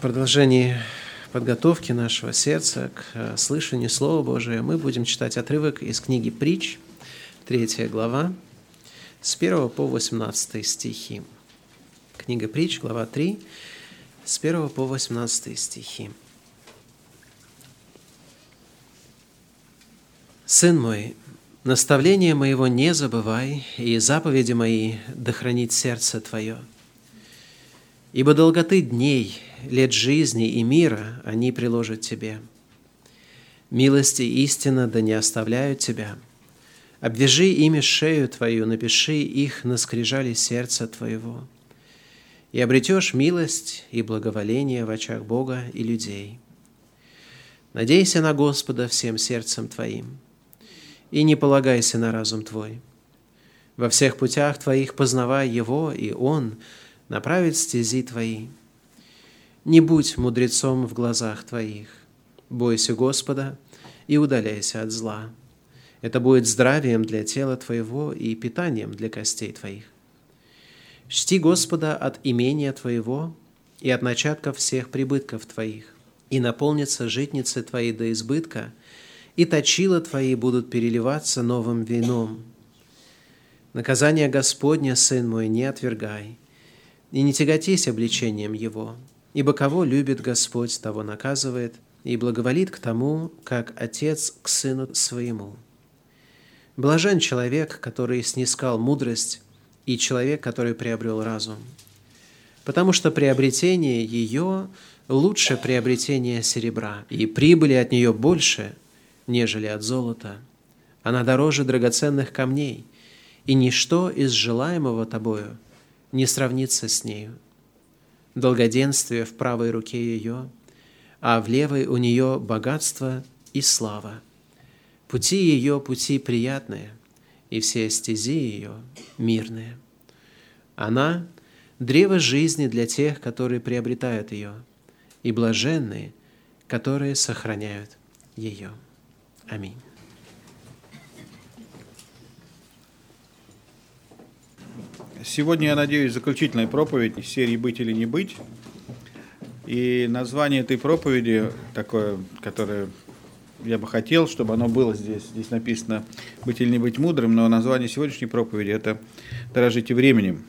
Продолжении подготовки нашего сердца к э, слышанию Слова Божия мы будем читать отрывок из книги «Притч», 3 глава, с 1 по 18 стихи. Книга «Притч», глава 3, с 1 по 18 стихи. «Сын мой, наставление моего не забывай, и заповеди мои да сердце твое. Ибо долготы дней, лет жизни и мира они приложат тебе. Милости истина да не оставляют тебя. Обвяжи ими шею твою, напиши их на скрижали сердца твоего. И обретешь милость и благоволение в очах Бога и людей. Надейся на Господа всем сердцем твоим, и не полагайся на разум твой. Во всех путях твоих познавай Его, и Он – направит стези твои. Не будь мудрецом в глазах твоих, бойся Господа и удаляйся от зла. Это будет здравием для тела твоего и питанием для костей твоих. Чти Господа от имения твоего и от начатков всех прибытков твоих, и наполнятся житницы твои до избытка, и точила твои будут переливаться новым вином. Наказание Господня, сын мой, не отвергай, и не тяготись обличением его, ибо кого любит Господь, того наказывает, и благоволит к тому, как отец к сыну своему. Блажен человек, который снискал мудрость, и человек, который приобрел разум, потому что приобретение ее лучше приобретения серебра, и прибыли от нее больше, нежели от золота. Она дороже драгоценных камней, и ничто из желаемого тобою – не сравнится с нею. Долгоденствие в правой руке ее, а в левой у нее богатство и слава. Пути ее пути приятные, и все стези ее мирные. Она – древо жизни для тех, которые приобретают ее, и блаженные, которые сохраняют ее. Аминь. Сегодня, я надеюсь, заключительная проповедь из серии «Быть или не быть». И название этой проповеди такое, которое я бы хотел, чтобы оно было здесь. Здесь написано «Быть или не быть мудрым», но название сегодняшней проповеди – это «Дорожите временем».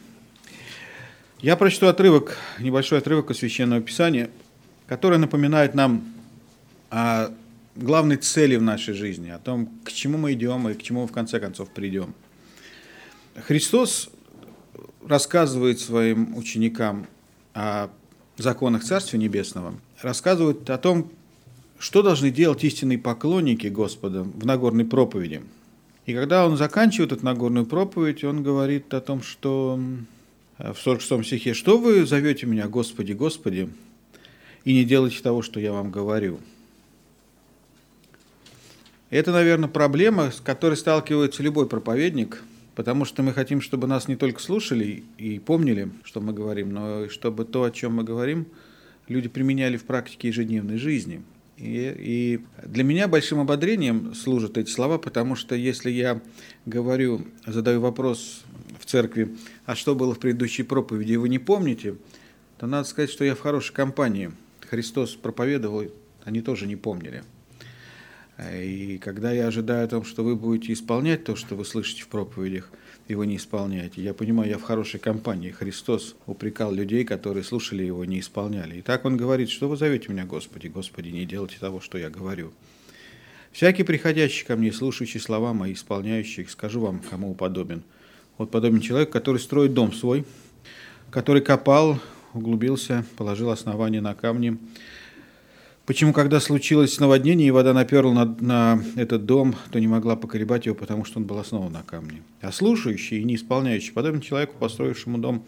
Я прочту отрывок, небольшой отрывок из Священного Писания, который напоминает нам о главной цели в нашей жизни, о том, к чему мы идем и к чему мы в конце концов придем. Христос рассказывает своим ученикам о законах Царствия Небесного, рассказывает о том, что должны делать истинные поклонники Господа в Нагорной проповеди. И когда он заканчивает эту Нагорную проповедь, он говорит о том, что в 46 стихе, «Что вы зовете меня, Господи, Господи, и не делаете того, что я вам говорю?» Это, наверное, проблема, с которой сталкивается любой проповедник – Потому что мы хотим, чтобы нас не только слушали и помнили, что мы говорим, но и чтобы то, о чем мы говорим, люди применяли в практике ежедневной жизни. И, и для меня большим ободрением служат эти слова, потому что если я говорю, задаю вопрос в церкви, а что было в предыдущей проповеди, вы не помните, то надо сказать, что я в хорошей компании. Христос проповедовал, они тоже не помнили. И когда я ожидаю о том, что вы будете исполнять то, что вы слышите в проповедях, и вы не исполняете, я понимаю, я в хорошей компании. Христос упрекал людей, которые слушали его, не исполняли. И так он говорит, что вы зовете меня, Господи, Господи, не делайте того, что я говорю. Всякий приходящий ко мне, слушающий слова мои, исполняющий их, скажу вам, кому подобен. Вот подобен человек, который строит дом свой, который копал, углубился, положил основание на камни, Почему, когда случилось наводнение, и вода наперла на, на этот дом, то не могла поколебать его, потому что он был основан на камне. А слушающий и не исполняющий, подобен человеку, построившему дом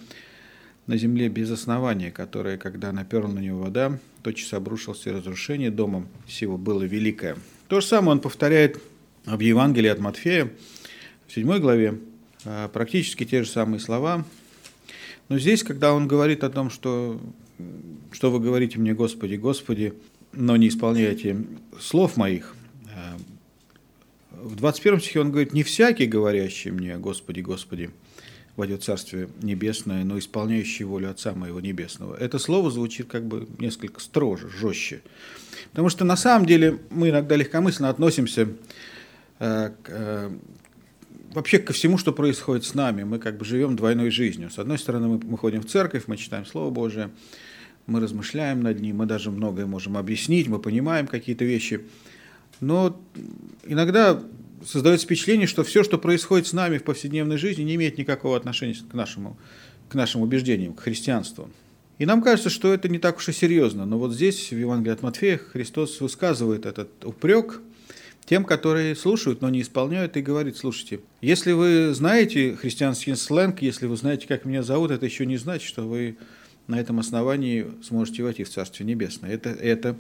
на земле без основания, которое, когда наперла на него вода, тотчас обрушился и разрушение дома всего было великое. То же самое он повторяет в Евангелии от Матфея, в 7 главе, а, практически те же самые слова. Но здесь, когда он говорит о том, что, что вы говорите мне, Господи, Господи, но не исполняете слов моих. В 21 стихе он говорит, не всякий, говорящий мне, Господи, Господи, войдет в Царствие Небесное, но исполняющий волю Отца Моего Небесного. Это слово звучит как бы несколько строже, жестче. Потому что на самом деле мы иногда легкомысленно относимся э, к, э, вообще ко всему, что происходит с нами. Мы как бы живем двойной жизнью. С одной стороны, мы, мы ходим в церковь, мы читаем Слово Божие, мы размышляем над ним, мы даже многое можем объяснить, мы понимаем какие-то вещи. Но иногда создается впечатление, что все, что происходит с нами в повседневной жизни, не имеет никакого отношения к нашему, к нашим убеждениям, к христианству. И нам кажется, что это не так уж и серьезно. Но вот здесь, в Евангелии от Матфея, Христос высказывает этот упрек тем, которые слушают, но не исполняют, и говорит, слушайте, если вы знаете христианский сленг, если вы знаете, как меня зовут, это еще не значит, что вы на этом основании сможете войти в Царствие Небесное. Это, это,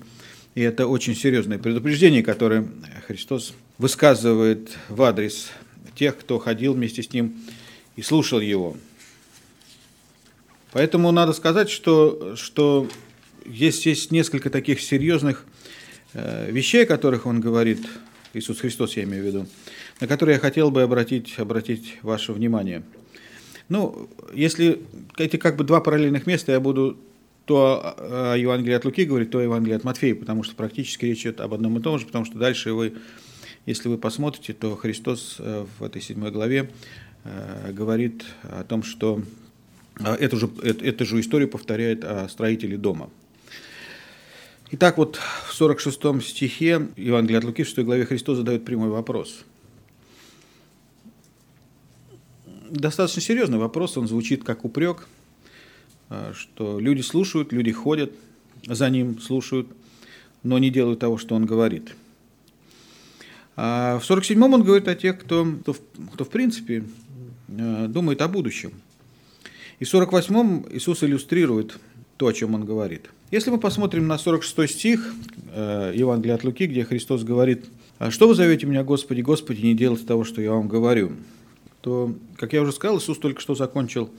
и это очень серьезное предупреждение, которое Христос высказывает в адрес тех, кто ходил вместе с ним и слушал его. Поэтому надо сказать, что, что есть, есть несколько таких серьезных э, вещей, о которых он говорит, Иисус Христос, я имею в виду, на которые я хотел бы обратить, обратить ваше внимание. Ну, если эти как бы два параллельных места, я буду то о Евангелии от Луки говорить, то о Евангелии от Матфея, потому что практически речь идет об одном и том же, потому что дальше вы, если вы посмотрите, то Христос э, в этой седьмой главе э, говорит о том, что а эту же, эту же историю повторяет о строителе дома. Итак, вот в 46 стихе Евангелия от Луки, в 6 главе Христос задает прямой вопрос. Достаточно серьезный вопрос, он звучит как упрек, а, что люди слушают, люди ходят за ним, слушают, но не делают того, что он говорит. А в 47-м он говорит о тех, кто, кто, кто в принципе а, думает о будущем – и в 48-м Иисус иллюстрирует то, о чем он говорит. Если мы посмотрим на 46 стих э, Евангелия от Луки, где Христос говорит, «А «Что вы зовете меня, Господи, Господи, не делать того, что я вам говорю?» То, как я уже сказал, Иисус только что закончил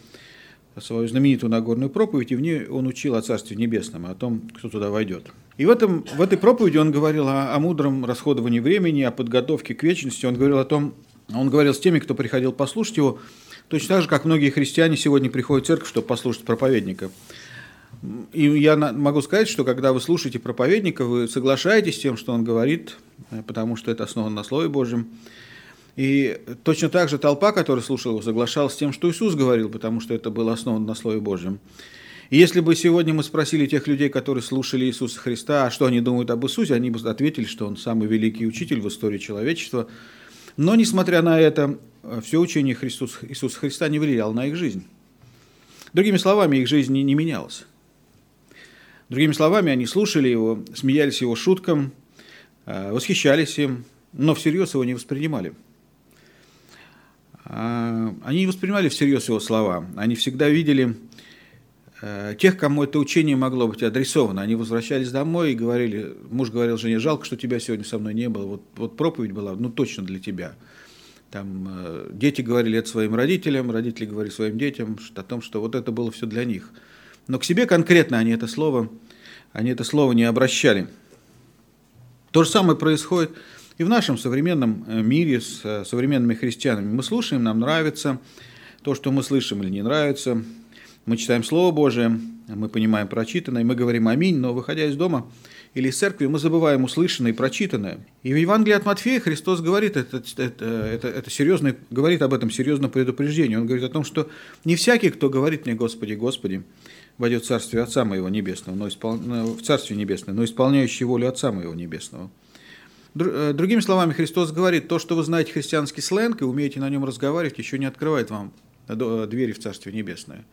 свою знаменитую Нагорную проповедь, и в ней он учил о Царстве Небесном, о том, кто туда войдет. И в, этом, в этой проповеди он говорил о, о мудром расходовании времени, о подготовке к вечности. Он говорил о том, он говорил с теми, кто приходил послушать его, Точно так же, как многие христиане сегодня приходят в церковь, чтобы послушать проповедника. И я могу сказать, что когда вы слушаете проповедника, вы соглашаетесь с тем, что он говорит, э, потому что это основано на Слове Божьем. И точно так же толпа, которая слушала его, соглашалась с тем, что Иисус говорил, потому что это было основано на Слове Божьем. И если бы сегодня мы спросили тех людей, которые слушали Иисуса Христа, а что они думают об Иисусе, они бы ответили, что он самый великий учитель в истории человечества. Но, несмотря на это, все учение Христус, Иисуса Христа не влияло на их жизнь. Другими словами, их жизнь не, не менялась. Другими словами, они слушали его, смеялись его шуткам, э, восхищались им, но всерьез его не воспринимали. А, они не воспринимали всерьез его слова. Они всегда видели э, тех, кому это учение могло быть адресовано. Они возвращались домой и говорили, муж говорил жене, жалко, что тебя сегодня со мной не было, вот, вот проповедь была, ну точно для тебя – там, э, дети говорили это своим родителям, родители говорили своим детям о том, что вот это было все для них. Но к себе конкретно они это слово, они это слово не обращали. То же самое происходит и в нашем современном э, мире с э, современными христианами. Мы слушаем, нам нравится то, что мы слышим или не нравится. Мы читаем Слово Божие, мы понимаем прочитанное, мы говорим «Аминь», но выходя из дома – или из церкви, мы забываем услышанное и прочитанное. И в Евангелии от Матфея Христос говорит, это, это, это, это серьезно, говорит об этом серьезном предупреждении. Он говорит о том, что не всякий, кто говорит мне «Господи, Господи», войдет в Царствие Отца Моего Небесного, но испол... в Царствие Небесное, но исполняющий волю Отца Моего Небесного. Э, другими словами, Христос говорит, то, что вы знаете христианский сленг и умеете на нем разговаривать, еще не открывает вам двери в Царствие Небесное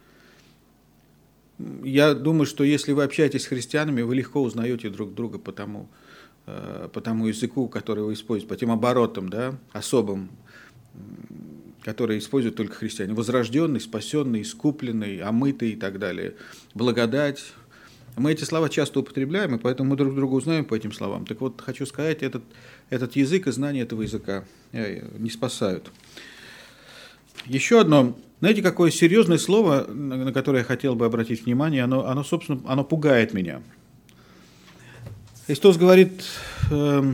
я думаю, что если вы общаетесь с христианами, вы легко узнаете друг друга по тому, э, по тому языку, который вы используете, по тем оборотам, да, особым, которые используют только христиане. Возрожденный, спасенный, искупленный, омытый и так далее. Благодать. Мы эти слова часто употребляем, и поэтому мы друг друга узнаем по этим словам. Так вот, хочу сказать, этот, этот язык и знание этого языка э, не спасают. Еще одно знаете, какое серьезное слово, на которое я хотел бы обратить внимание, оно, оно собственно, оно пугает меня. Христос говорит э,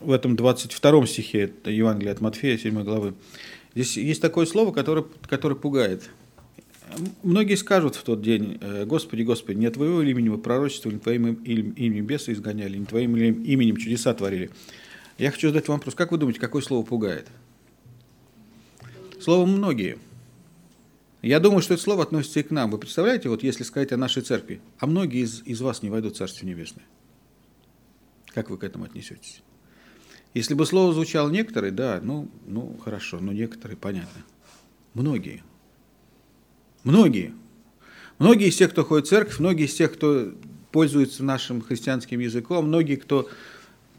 в этом 22 стихе Евангелия от Матфея, 7 главы, Здесь есть такое слово, которое, которое пугает. Многие скажут в тот день, «Э, Господи, Господи, не Твоего имени мы пророчествовали, не Твоим именем беса изгоняли, не Твоим именем чудеса творили. Я хочу задать вам вопрос, как вы думаете, какое слово пугает? Слово «многие». Я думаю, что это слово относится и к нам. Вы представляете, вот если сказать о нашей церкви, а многие из, из вас не войдут в Царствие Небесное. Как вы к этому отнесетесь? Если бы слово звучало некоторые, да, ну, ну хорошо, но некоторые, понятно. Многие. Многие. Многие из тех, кто ходит в церковь, многие из тех, кто пользуется нашим христианским языком, многие, кто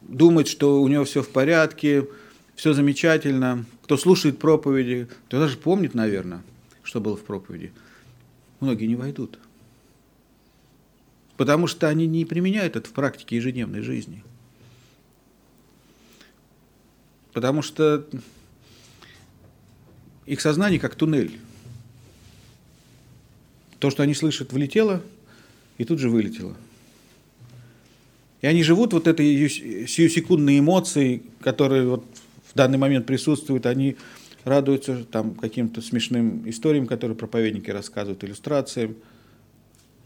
думает, что у него все в порядке, все замечательно, кто слушает проповеди, кто даже помнит, наверное, что было в проповеди, многие не войдут. Потому что они не применяют это в практике ежедневной жизни. Потому что их сознание как туннель. То, что они слышат, влетело и тут же вылетело. И они живут вот этой сиюсекундной эмоцией, которые вот в данный момент присутствуют, они радуются там каким-то смешным историям, которые проповедники рассказывают, иллюстрациям.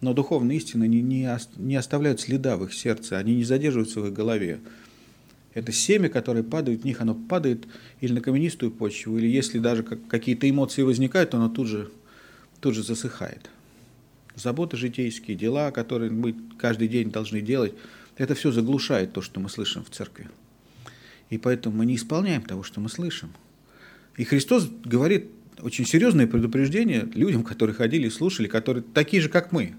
Но духовные истины не, не, не оставляют следа в их сердце, они не задерживаются в их голове. Это семя, которое падает в них, оно падает или на каменистую почву, или если даже какие-то эмоции возникают, оно тут же, тут же засыхает. Заботы житейские, дела, которые мы каждый день должны делать, это все заглушает то, что мы слышим в церкви. И поэтому мы не исполняем того, что мы слышим. И Христос говорит очень серьезное предупреждение людям, которые ходили и слушали, которые такие же, как мы.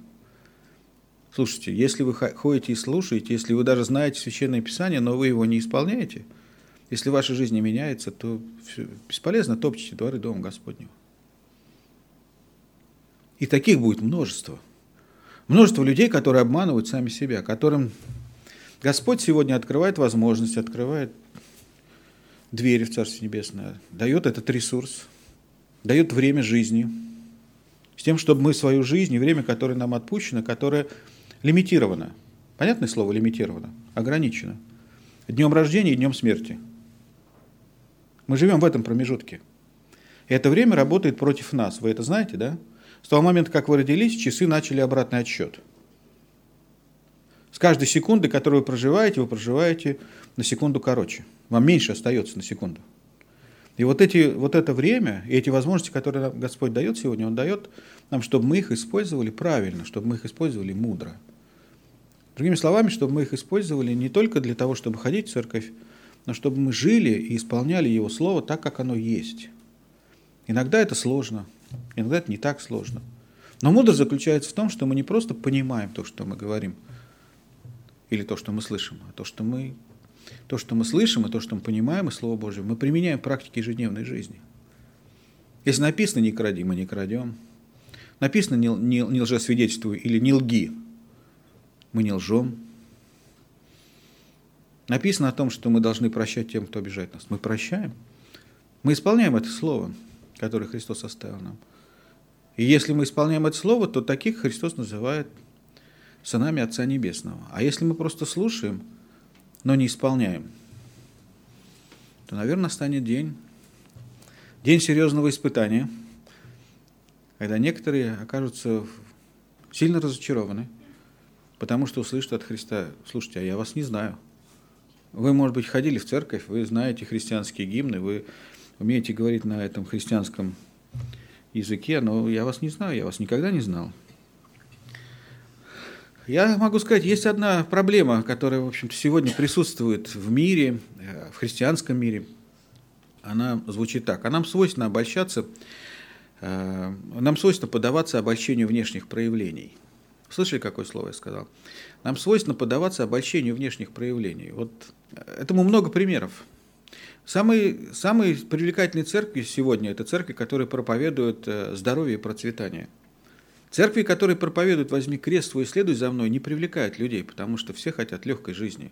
Слушайте, если вы ходите и слушаете, если вы даже знаете Священное Писание, но вы его не исполняете, если ваша жизнь не меняется, то бесполезно топчите дворы Дома Господнего. И таких будет множество. Множество людей, которые обманывают сами себя, которым Господь сегодня открывает возможность, открывает двери в Царствие Небесное, дает этот ресурс, дает время жизни, с тем, чтобы мы свою жизнь и время, которое нам отпущено, которое лимитировано, понятное слово лимитировано, ограничено, днем рождения и днем смерти. Мы живем в этом промежутке. И это время работает против нас. Вы это знаете, да? С того момента, как вы родились, часы начали обратный отсчет. С каждой секунды, которую вы проживаете, вы проживаете на секунду короче. Вам меньше остается на секунду. И вот, эти, вот это время и эти возможности, которые Господь дает сегодня, Он дает нам, чтобы мы их использовали правильно, чтобы мы их использовали мудро. Другими словами, чтобы мы их использовали не только для того, чтобы ходить в церковь, но чтобы мы жили и исполняли Его Слово так, как оно есть. Иногда это сложно, иногда это не так сложно. Но мудрость заключается в том, что мы не просто понимаем то, что мы говорим, или то, что мы слышим, а то, что мы то, что мы слышим, и то, что мы понимаем из Слова Божьего, мы применяем в практике ежедневной жизни. Если написано «не кради», мы не крадем. Написано «не, не, не лжесвидетельствуй» или «не лги», мы не лжем. Написано о том, что мы должны прощать тем, кто обижает нас. Мы прощаем. Мы исполняем это слово, которое Христос оставил нам. И если мы исполняем это слово, то таких Христос называет сынами Отца Небесного. А если мы просто слушаем – но не исполняем, то, наверное, станет день, день серьезного испытания, когда некоторые окажутся сильно разочарованы, потому что услышат от Христа, слушайте, а я вас не знаю. Вы, может быть, ходили в церковь, вы знаете христианские гимны, вы умеете говорить на этом христианском языке, но я вас не знаю, я вас никогда не знал. Я могу сказать, есть одна проблема, которая, в общем-то, сегодня присутствует в мире, э, в христианском мире. Она звучит так. А нам свойственно обольщаться, э, нам свойственно подаваться обольщению внешних проявлений. Слышали, какое слово я сказал? Нам свойственно подаваться обольщению внешних проявлений. Вот этому много примеров. Самые, самые привлекательные церкви сегодня – это церкви, которые проповедуют здоровье и процветание – Церкви, которые проповедуют «возьми крест свой и следуй за мной», не привлекают людей, потому что все хотят легкой жизни.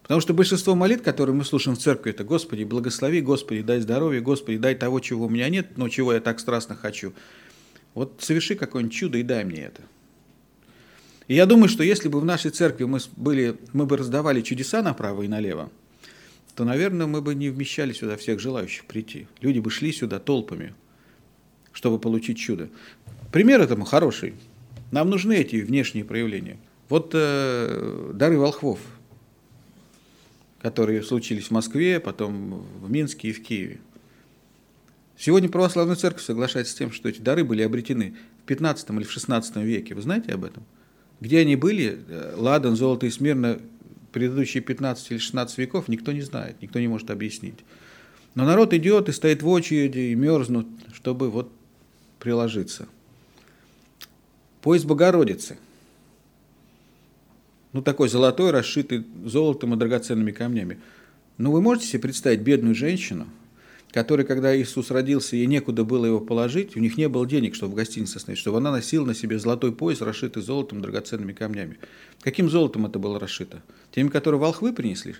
Потому что большинство молитв, которые мы слушаем в церкви, это «Господи, благослови, Господи, дай здоровье, Господи, дай того, чего у меня нет, но чего я так страстно хочу». Вот соверши какое-нибудь чудо и дай мне это. И я думаю, что если бы в нашей церкви мы, были, мы бы раздавали чудеса направо и налево, то, наверное, мы бы не вмещали сюда всех желающих прийти. Люди бы шли сюда толпами, чтобы получить чудо. Пример этому хороший. Нам нужны эти внешние проявления. Вот э, дары волхвов, которые случились в Москве, потом в Минске и в Киеве. Сегодня православная церковь соглашается с тем, что эти дары были обретены в 15 или в 16 веке. Вы знаете об этом? Где они были, э, ладан, золото и смирно, предыдущие 15 или 16 веков, никто не знает, никто не может объяснить. Но народ идет и стоит в очереди, и мерзнут, чтобы вот приложиться. Поезд Богородицы. Ну, такой золотой, расшитый золотом и драгоценными камнями. Ну, вы можете себе представить бедную женщину, которая, когда Иисус родился, ей некуда было его положить, у них не было денег, чтобы в гостинице остановить, чтобы она носила на себе золотой пояс, расшитый золотом, драгоценными камнями. Каким золотом это было расшито? Теми, которые волхвы принесли?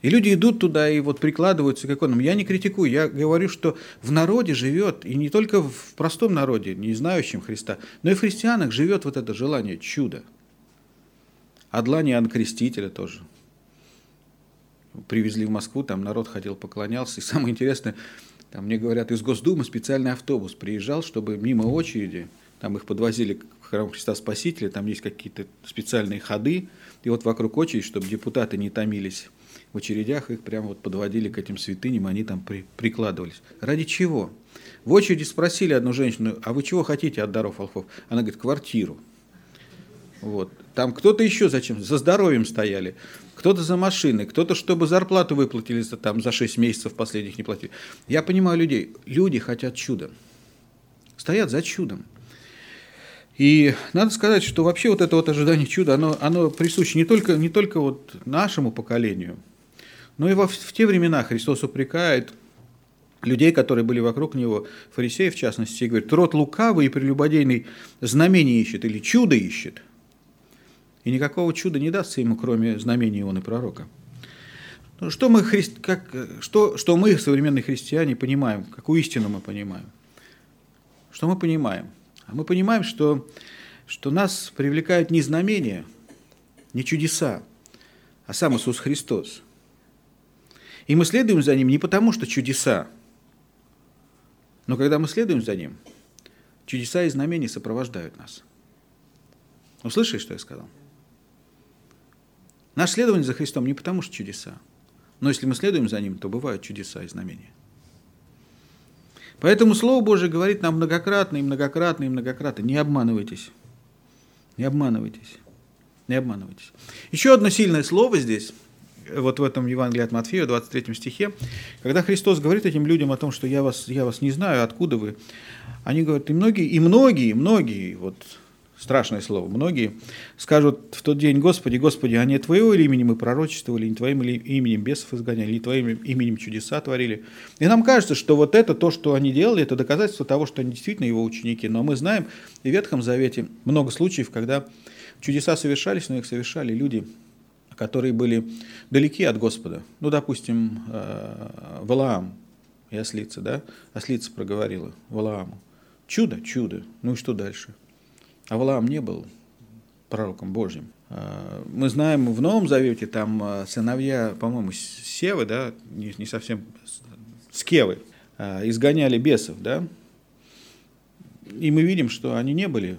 И люди идут туда и вот прикладываются к иконам. Я не критикую, я говорю, что в народе живет, и не только в простом народе, не знающем Христа, но и в христианах живет вот это желание чуда. А длани Иоанна Крестителя тоже – привезли в Москву, там народ ходил, поклонялся. И самое интересное, там мне говорят, из Госдумы специальный автобус приезжал, чтобы мимо очереди, там их подвозили к храму Христа Спасителя, там есть какие-то специальные ходы, и вот вокруг очереди, чтобы депутаты не томились в очередях, их прямо вот подводили к этим святыням, они там при, прикладывались. Ради чего? В очереди спросили одну женщину, а вы чего хотите от даров волхвов? Она говорит, квартиру. Вот. Там кто-то еще зачем? За здоровьем стояли кто-то за машины, кто-то, чтобы зарплату выплатили за, там, за 6 месяцев последних не платили. Я понимаю людей. Люди хотят чуда. Стоят за чудом. И надо сказать, что вообще вот это вот ожидание чуда, оно, оно присуще не только, не только вот нашему поколению, но и во, в те времена Христос упрекает людей, которые были вокруг него, фарисеев в частности, и говорит, род лукавый и прелюбодейный знамение ищет или чудо ищет – и никакого чуда не дастся ему, кроме знамений он и пророка. Ну, что мы, хри... как... что, что мы, современные христиане, понимаем, какую истину мы понимаем? Что мы понимаем? А мы понимаем, что, что нас привлекают не знамения, не чудеса, а сам Иисус Христос. И мы следуем за Ним не потому, что чудеса, но когда мы следуем за Ним, чудеса и знамения сопровождают нас. Услышали, что я сказал? Наше следование за Христом не потому, что чудеса. Но если мы следуем за Ним, то бывают чудеса и знамения. Поэтому Слово Божие говорит нам многократно и многократно и многократно. Не обманывайтесь. Не обманывайтесь. Не обманывайтесь. Еще одно сильное слово здесь, вот в этом Евангелии от Матфея, 23 стихе, когда Христос говорит этим людям о том, что я вас, я вас не знаю, откуда вы, они говорят, и многие, и многие, многие, вот страшное слово, многие скажут в тот день, Господи, Господи, а не Твоего имени мы пророчествовали, не Твоим именем бесов изгоняли, не Твоим именем чудеса творили. И нам кажется, что вот это, то, что они делали, это доказательство того, что они действительно Его ученики. Но мы знаем, и в Ветхом Завете много случаев, когда чудеса совершались, но их совершали люди, которые были далеки от Господа. Ну, допустим, э, Валаам и ослица, да? Ослица проговорила Валааму. Чудо, чудо. Ну и что дальше? Авраам не был пророком Божьим. А, мы знаем, в Новом Завете там а, сыновья, по-моему, Севы, да, не, не совсем, Скевы, а, изгоняли бесов, да, и мы видим, что они не были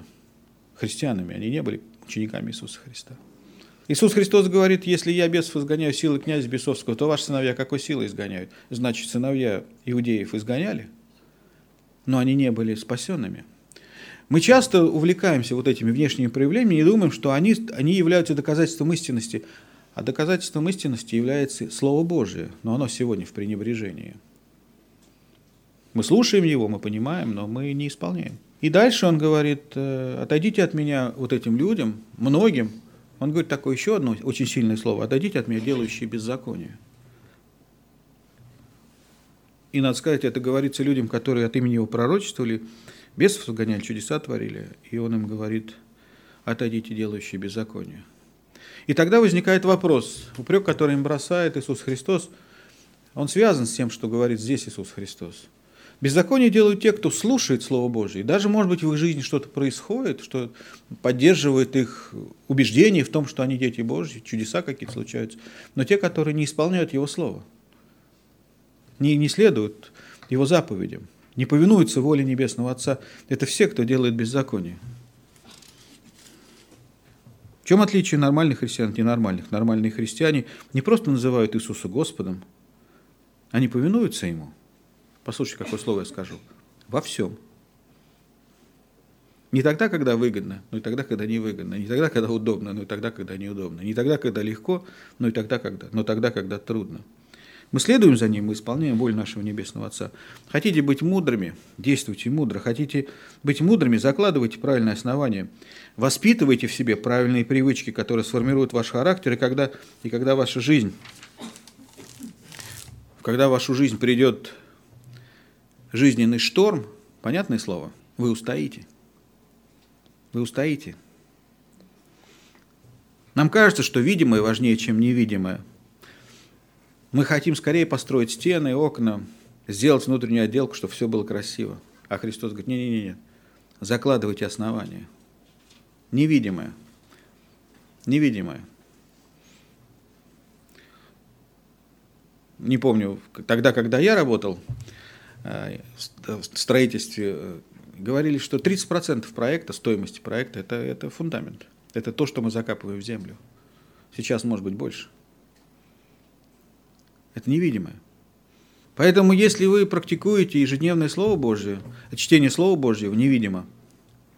христианами, они не были учениками Иисуса Христа. Иисус Христос говорит, если я бесов изгоняю силы князя бесовского, то ваши сыновья какой силой изгоняют? Значит, сыновья иудеев изгоняли, но они не были спасенными – мы часто увлекаемся вот этими внешними проявлениями и думаем, что они, они являются доказательством истинности. А доказательством истинности является Слово Божие, но оно сегодня в пренебрежении. Мы слушаем его, мы понимаем, но мы не исполняем. И дальше он говорит, «Э, отойдите от меня вот этим людям, многим. Он говорит такое еще одно очень сильное слово, отойдите от меня, делающие беззаконие. И надо сказать, это говорится людям, которые от имени его пророчествовали, Бесов загоняли, чудеса творили, и он им говорит, отойдите, делающие беззаконие. И тогда возникает вопрос, упрек, который им бросает Иисус Христос, он связан с тем, что говорит здесь Иисус Христос. Беззаконие делают те, кто слушает Слово Божье. И даже, может быть, в их жизни что-то происходит, что поддерживает их убеждение в том, что они дети Божьи, чудеса какие-то случаются. Но те, которые не исполняют Его Слово, не, не следуют Его заповедям, не повинуются воле Небесного Отца, это все, кто делает беззаконие. В чем отличие нормальных христиан от ненормальных? Нормальные христиане не просто называют Иисуса Господом, они повинуются Ему – Послушайте, какое слово я скажу. Во всем. Не тогда, когда выгодно, но и тогда, когда невыгодно. Не тогда, когда удобно, но и тогда, когда неудобно. Не тогда, когда легко, но и тогда, когда, но тогда, когда трудно. Мы следуем за ним, мы исполняем волю нашего Небесного Отца. Хотите быть мудрыми, действуйте мудро. Хотите быть мудрыми, закладывайте правильное основание. Воспитывайте в себе правильные привычки, которые сформируют ваш характер. И когда, и когда ваша жизнь, когда в вашу жизнь придет жизненный шторм, понятное слово, вы устоите. Вы устоите. Нам кажется, что видимое важнее, чем невидимое. Мы хотим скорее построить стены, окна, сделать внутреннюю отделку, чтобы все было красиво. А Христос говорит, не-не-не, закладывайте основания. Невидимое. Невидимое. Не помню, тогда, когда я работал, Э, в строительстве э, говорили, что 30% проекта, стоимости проекта это, это фундамент. Это то, что мы закапываем в землю. Сейчас может быть больше. Это невидимое. Поэтому, если вы практикуете ежедневное Слово Божье, чтение Слова Божьего невидимо,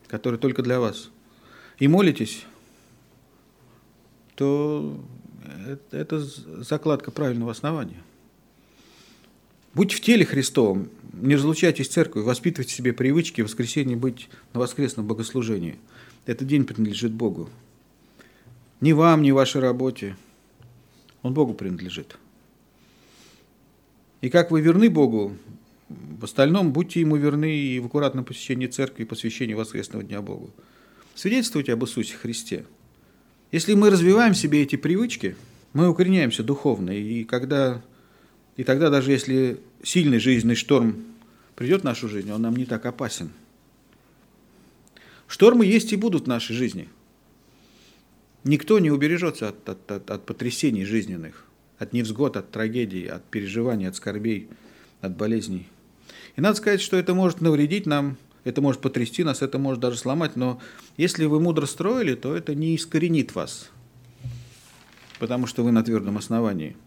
которое только для вас, и молитесь, то это закладка правильного основания. Будьте в теле Христовом, не разлучайтесь с церковью, воспитывайте себе привычки в воскресенье быть на воскресном богослужении. Этот день принадлежит Богу. Ни вам, ни вашей работе. Он Богу принадлежит. И как вы верны Богу, в остальном будьте Ему верны и в аккуратном посещении церкви и посвящении воскресного дня Богу. Свидетельствуйте об Иисусе Христе. Если мы развиваем в себе эти привычки, мы укореняемся духовно. И когда и тогда даже если сильный жизненный шторм придет в нашу жизнь, он нам не так опасен. Штормы есть и будут в нашей жизни. Никто не убережется от, от, от, от потрясений жизненных, от невзгод, от трагедий, от переживаний, от скорбей, от болезней. И надо сказать, что это может навредить нам, это может потрясти нас, это может даже сломать, но если вы мудро строили, то это не искоренит вас, потому что вы на твердом основании –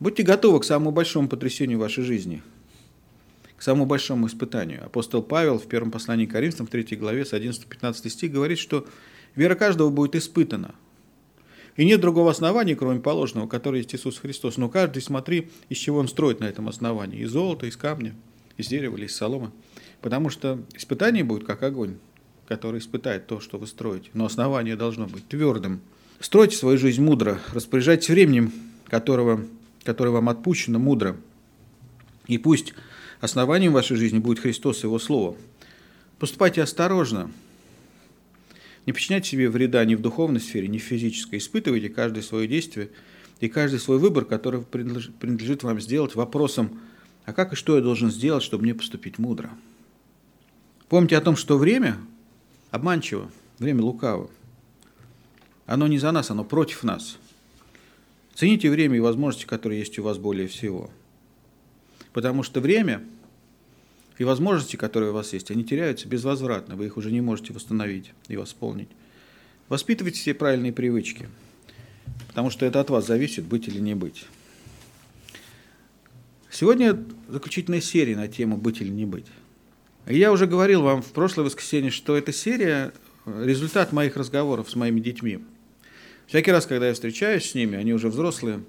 Будьте готовы к самому большому потрясению вашей жизни, к самому большому испытанию. Апостол Павел в первом послании к Коринфянам, в 3 главе, с 11-15 стих, говорит, что вера каждого будет испытана. И нет другого основания, кроме положенного, который есть Иисус Христос. Но каждый, смотри, из чего он строит на этом основании. Из золота, из камня, из дерева или из соломы. Потому что испытание будет как огонь, который испытает то, что вы строите. Но основание должно быть твердым. Стройте свою жизнь мудро, распоряжайтесь временем, которого которое вам отпущено мудро. И пусть основанием вашей жизни будет Христос и Его Слово. Поступайте осторожно. Не причиняйте себе вреда ни в духовной сфере, ни в физической. Испытывайте каждое свое действие и каждый свой выбор, который принадлежит вам сделать вопросом, а как и что я должен сделать, чтобы мне поступить мудро. Помните о том, что время обманчиво, время лукаво. Оно не за нас, оно против нас – Цените время и возможности, которые есть у вас более всего. Потому что время и возможности, которые у вас есть, они теряются безвозвратно. Вы их уже не можете восстановить и восполнить. Воспитывайте все правильные привычки, потому что это от вас зависит, быть или не быть. Сегодня заключительная серия на тему «Быть или не быть». Я уже говорил вам в прошлое воскресенье, что эта серия – результат моих разговоров с моими детьми – Всякий раз, когда я встречаюсь с ними, они уже взрослые,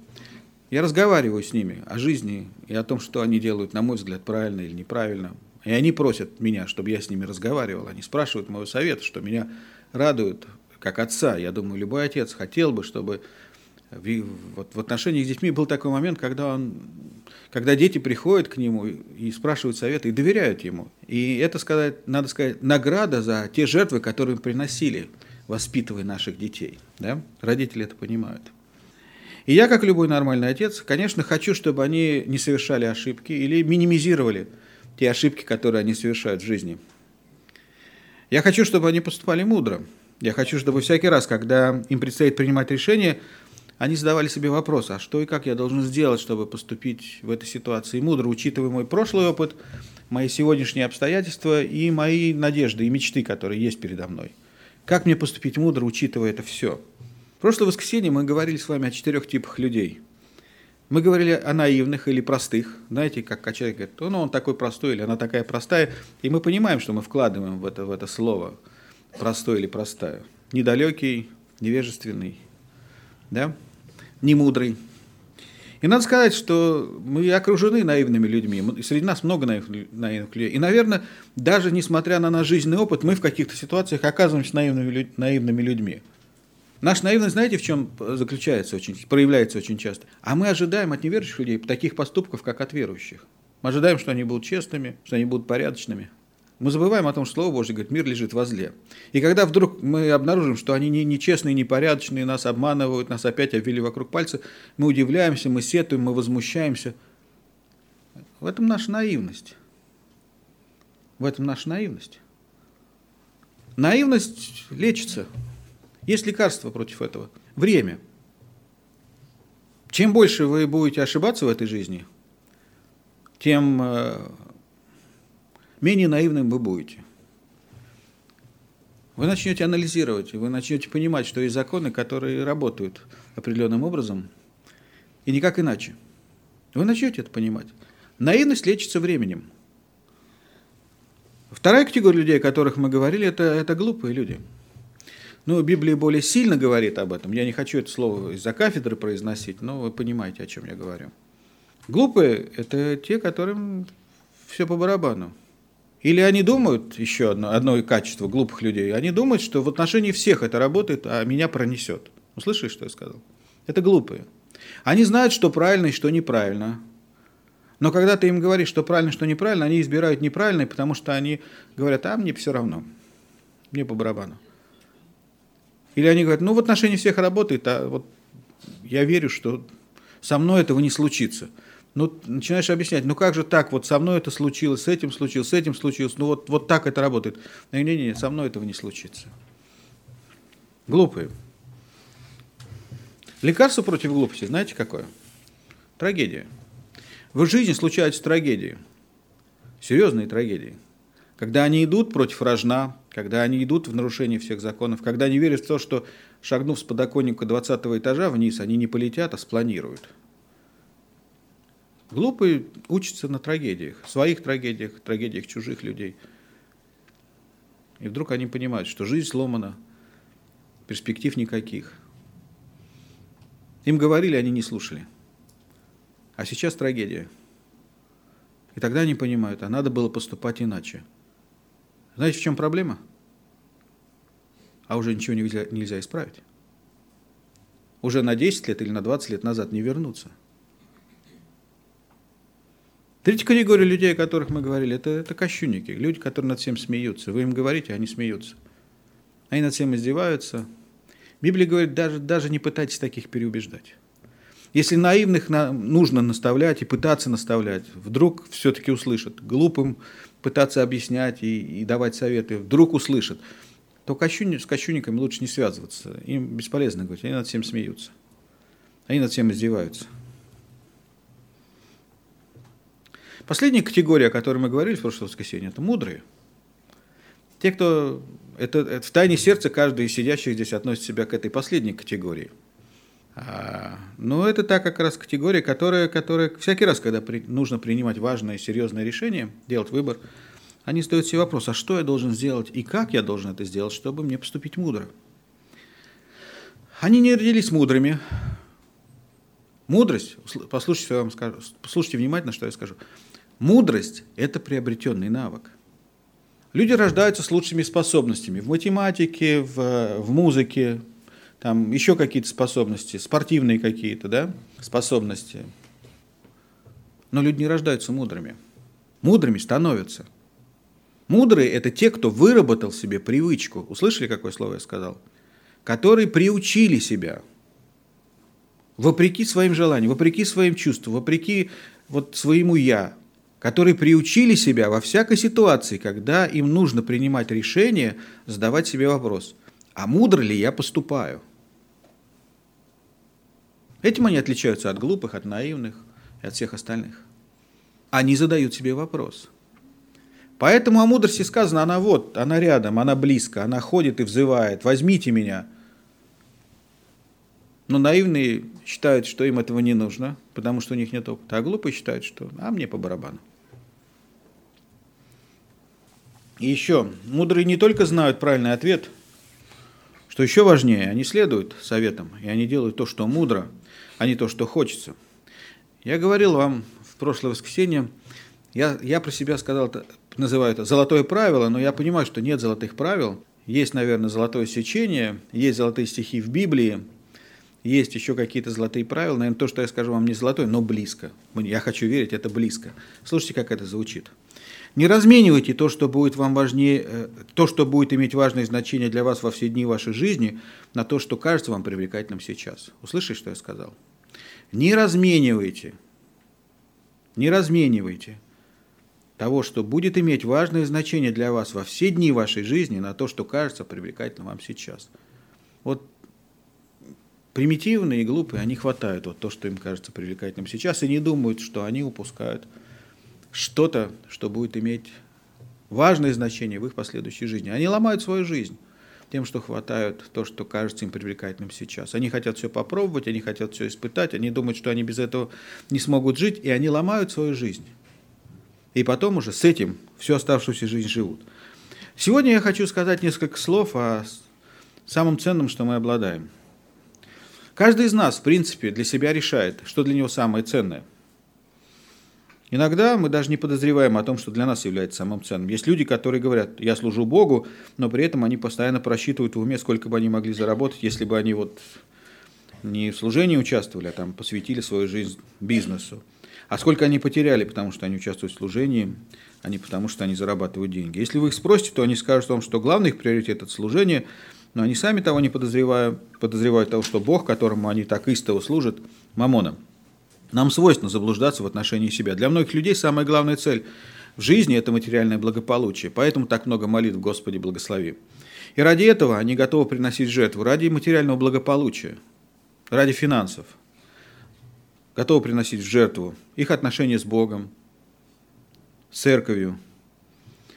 я разговариваю с ними о жизни и о том, что они делают, на мой взгляд, правильно или неправильно. И они просят меня, чтобы я с ними разговаривал. Они спрашивают моего совета, что меня радует как отца. Я думаю, любой отец хотел бы, чтобы вот в отношениях с детьми был такой момент, когда, он, когда дети приходят к нему и спрашивают совета и доверяют ему. И это, сказать, надо сказать, награда за те жертвы, которые приносили – воспитывая наших детей. Да? Родители это понимают. И я, как любой нормальный отец, конечно, хочу, чтобы они не совершали ошибки или минимизировали те ошибки, которые они совершают в жизни. Я хочу, чтобы они поступали мудро. Я хочу, чтобы всякий раз, когда им предстоит принимать решение, они задавали себе вопрос, а что и как я должен сделать, чтобы поступить в этой ситуации мудро, учитывая мой прошлый опыт, мои сегодняшние обстоятельства и мои надежды и мечты, которые есть передо мной. Как мне поступить мудро, учитывая это все? В прошлое воскресенье мы говорили с вами о четырех типах людей. Мы говорили о наивных или простых. Знаете, как человек говорит, ну, он такой простой или она такая простая. И мы понимаем, что мы вкладываем в это, в это слово простой или простая. Недалекий, невежественный, да? не мудрый. И надо сказать, что мы окружены наивными людьми. Среди нас много наивных людей. И, наверное, даже несмотря на наш жизненный опыт, мы в каких-то ситуациях оказываемся наивными, наивными людьми. Наша наивность, знаете, в чем заключается, очень, проявляется очень часто? А мы ожидаем от неверующих людей таких поступков, как от верующих. Мы ожидаем, что они будут честными, что они будут порядочными. Мы забываем о том, что Слово Божье говорит, мир лежит возле. И когда вдруг мы обнаружим, что они не, нечестные, непорядочные, нас обманывают, нас опять обвели вокруг пальца, мы удивляемся, мы сетуем, мы возмущаемся. В этом наша наивность. В этом наша наивность. Наивность лечится. Есть лекарство против этого. Время. Чем больше вы будете ошибаться в этой жизни, тем э, менее наивным вы будете. Вы начнете анализировать, вы начнете понимать, что есть законы, которые работают определенным образом, и никак иначе. Вы начнете это понимать. Наивность лечится временем. Вторая категория людей, о которых мы говорили, это, это глупые люди. Ну, Библия более сильно говорит об этом. Я не хочу это слово из-за кафедры произносить, но вы понимаете, о чем я говорю. Глупые – это те, которым все по барабану. Или они думают, еще одно, одно качество глупых людей, они думают, что в отношении всех это работает, а меня пронесет. Услышали, что я сказал? Это глупые. Они знают, что правильно и что неправильно. Но когда ты им говоришь, что правильно, что неправильно, они избирают неправильное, потому что они говорят, а мне все равно, мне по барабану. Или они говорят, ну в отношении всех работает, а вот я верю, что со мной этого не случится ну, начинаешь объяснять, ну как же так, вот со мной это случилось, с этим случилось, с этим случилось, ну вот, вот так это работает. Не-не-не, со мной этого не случится. Глупые. Лекарство против глупости, знаете какое? Трагедия. В жизни случаются трагедии, серьезные трагедии. Когда они идут против рожна, когда они идут в нарушение всех законов, когда они верят в то, что шагнув с подоконника 20 этажа вниз, они не полетят, а спланируют – Глупые учатся на трагедиях, своих трагедиях, трагедиях чужих людей. И вдруг они понимают, что жизнь сломана, перспектив никаких. Им говорили, они не слушали. А сейчас трагедия. И тогда они понимают, а надо было поступать иначе. Знаете, в чем проблема? А уже ничего нельзя, нельзя исправить. Уже на 10 лет или на 20 лет назад не вернуться. Третья категория людей, о которых мы говорили, это, это кощунники, люди, которые над всем смеются. Вы им говорите, они смеются. Они над всем издеваются. Библия говорит, даже, даже не пытайтесь таких переубеждать. Если наивных на, нужно наставлять и пытаться наставлять, вдруг все-таки услышат. Глупым пытаться объяснять и, и давать советы, вдруг услышат, то кощуни, с кощунниками лучше не связываться. Им бесполезно говорить, они над всем смеются. Они над всем издеваются. Последняя категория, о которой мы говорили в прошлое воскресенье, это мудрые. Те, кто... Это, это в тайне сердца каждый из сидящих здесь относит себя к этой последней категории. А, но это та как раз категория, которая, которая всякий раз, когда при, нужно принимать важное, серьезное решение, делать выбор, они задают себе вопрос, а что я должен сделать и как я должен это сделать, чтобы мне поступить мудро. Они не родились мудрыми. Мудрость, послушайте, вам скажу, послушайте внимательно, что я скажу. Мудрость – это приобретенный навык. Люди рождаются с лучшими способностями в математике, в, в музыке, там еще какие-то способности, спортивные какие-то да, способности. Но люди не рождаются мудрыми. Мудрыми становятся. Мудрые – это те, кто выработал себе привычку. Услышали, какое слово я сказал? Которые приучили себя вопреки своим желаниям, вопреки своим чувствам, вопреки вот своему «я», которые приучили себя во всякой ситуации, когда им нужно принимать решение, задавать себе вопрос, а мудро ли я поступаю? Этим они отличаются от глупых, от наивных и от всех остальных. Они задают себе вопрос. Поэтому о мудрости сказано, она вот, она рядом, она близко, она ходит и взывает, возьмите меня. Но наивные считают, что им этого не нужно, потому что у них нет опыта, а глупые считают, что а мне по барабану. И еще, мудрые не только знают правильный ответ, что еще важнее, они следуют советам, и они делают то, что мудро, а не то, что хочется. Я говорил вам в прошлое воскресенье, я, я про себя сказал, называю это золотое правило, но я понимаю, что нет золотых правил. Есть, наверное, золотое сечение, есть золотые стихи в Библии, есть еще какие-то золотые правила. Наверное, то, что я скажу вам, не золотое, но близко. Я хочу верить, это близко. Слушайте, как это звучит. Не разменивайте то, что будет вам важнее, э, то, что будет иметь важное значение для вас во все дни вашей жизни, на то, что кажется вам привлекательным сейчас. Услышали, что я сказал? Не разменивайте, не разменивайте того, что будет иметь важное значение для вас во все дни вашей жизни, на то, что кажется привлекательным вам сейчас. Вот примитивные и глупые, они хватают вот то, что им кажется привлекательным сейчас, и не думают, что они упускают что-то, что будет иметь важное значение в их последующей жизни. Они ломают свою жизнь тем, что хватают то, что кажется им привлекательным сейчас. Они хотят все попробовать, они хотят все испытать, они думают, что они без этого не смогут жить, и они ломают свою жизнь. И потом уже с этим всю оставшуюся жизнь живут. Сегодня я хочу сказать несколько слов о самом ценном, что мы обладаем. Каждый из нас, в принципе, для себя решает, что для него самое ценное – Иногда мы даже не подозреваем о том, что для нас является самым ценным. Есть люди, которые говорят, я служу Богу, но при этом они постоянно просчитывают в уме, сколько бы они могли заработать, если бы они вот не в служении участвовали, а там посвятили свою жизнь бизнесу. А сколько они потеряли, потому что они участвуют в служении, а не потому что они зарабатывают деньги. Если вы их спросите, то они скажут вам, что главный их приоритет – это служение, но они сами того не подозревают, подозревают того, что Бог, которому они так истово служат, мамоном – нам свойственно заблуждаться в отношении себя. Для многих людей самая главная цель в жизни – это материальное благополучие. Поэтому так много молитв «Господи, благослови». И ради этого они готовы приносить жертву, ради материального благополучия, ради финансов. Готовы приносить в жертву их отношения с Богом, с церковью.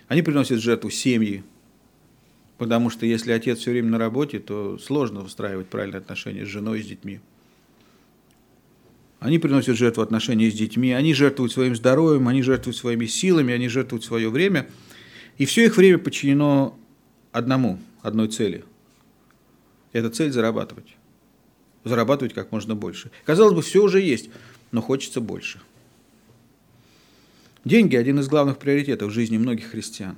Они приносят в жертву семьи, потому что если отец все время на работе, то сложно устраивать правильные отношения с женой и с детьми. Они приносят жертву отношений с детьми, они жертвуют своим здоровьем, они жертвуют своими силами, они жертвуют свое время. И все их время подчинено одному, одной цели. Это цель зарабатывать. Зарабатывать как можно больше. Казалось бы, все уже есть, но хочется больше. Деньги – один из главных приоритетов в жизни многих христиан.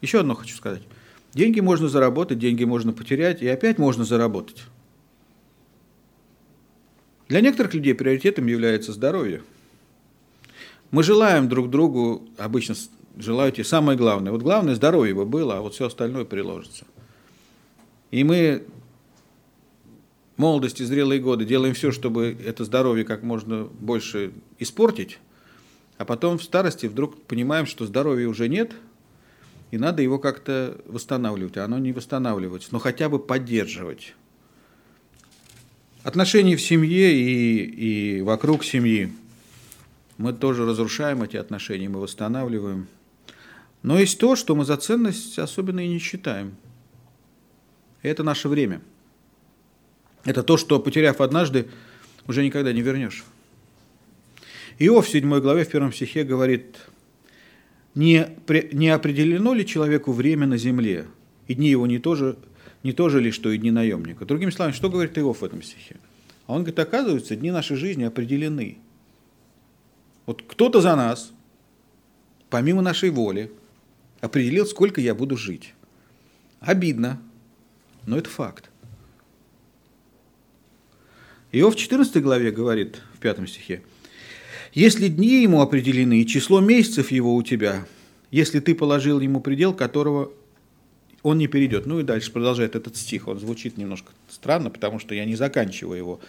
Еще одно хочу сказать. Деньги можно заработать, деньги можно потерять, и опять можно заработать. Для некоторых людей приоритетом является здоровье. Мы желаем друг другу, обычно желаете самое главное. Вот главное здоровье бы было, а вот все остальное приложится. И мы в молодости, зрелые годы делаем все, чтобы это здоровье как можно больше испортить, а потом в старости вдруг понимаем, что здоровья уже нет, и надо его как-то восстанавливать, а оно не восстанавливается, но хотя бы поддерживать. Отношения в семье и, и вокруг семьи. Мы тоже разрушаем эти отношения, мы восстанавливаем. Но есть то, что мы за ценность особенно и не считаем. Это наше время. Это то, что, потеряв однажды, уже никогда не вернешь. Иов в 7 главе, в первом стихе говорит, не, не определено ли человеку время на земле, и дни его не тоже не то же ли, что и дни наемника. Другими словами, что говорит Иов в этом стихе? А он говорит, оказывается, дни нашей жизни определены. Вот кто-то за нас, помимо нашей воли, определил, сколько я буду жить. Обидно, но это факт. Иов в 14 главе говорит, в 5 стихе, «Если дни ему определены, и число месяцев его у тебя, если ты положил ему предел, которого он не перейдет. Ну и дальше продолжает этот стих. Он звучит немножко странно, потому что я не заканчиваю его.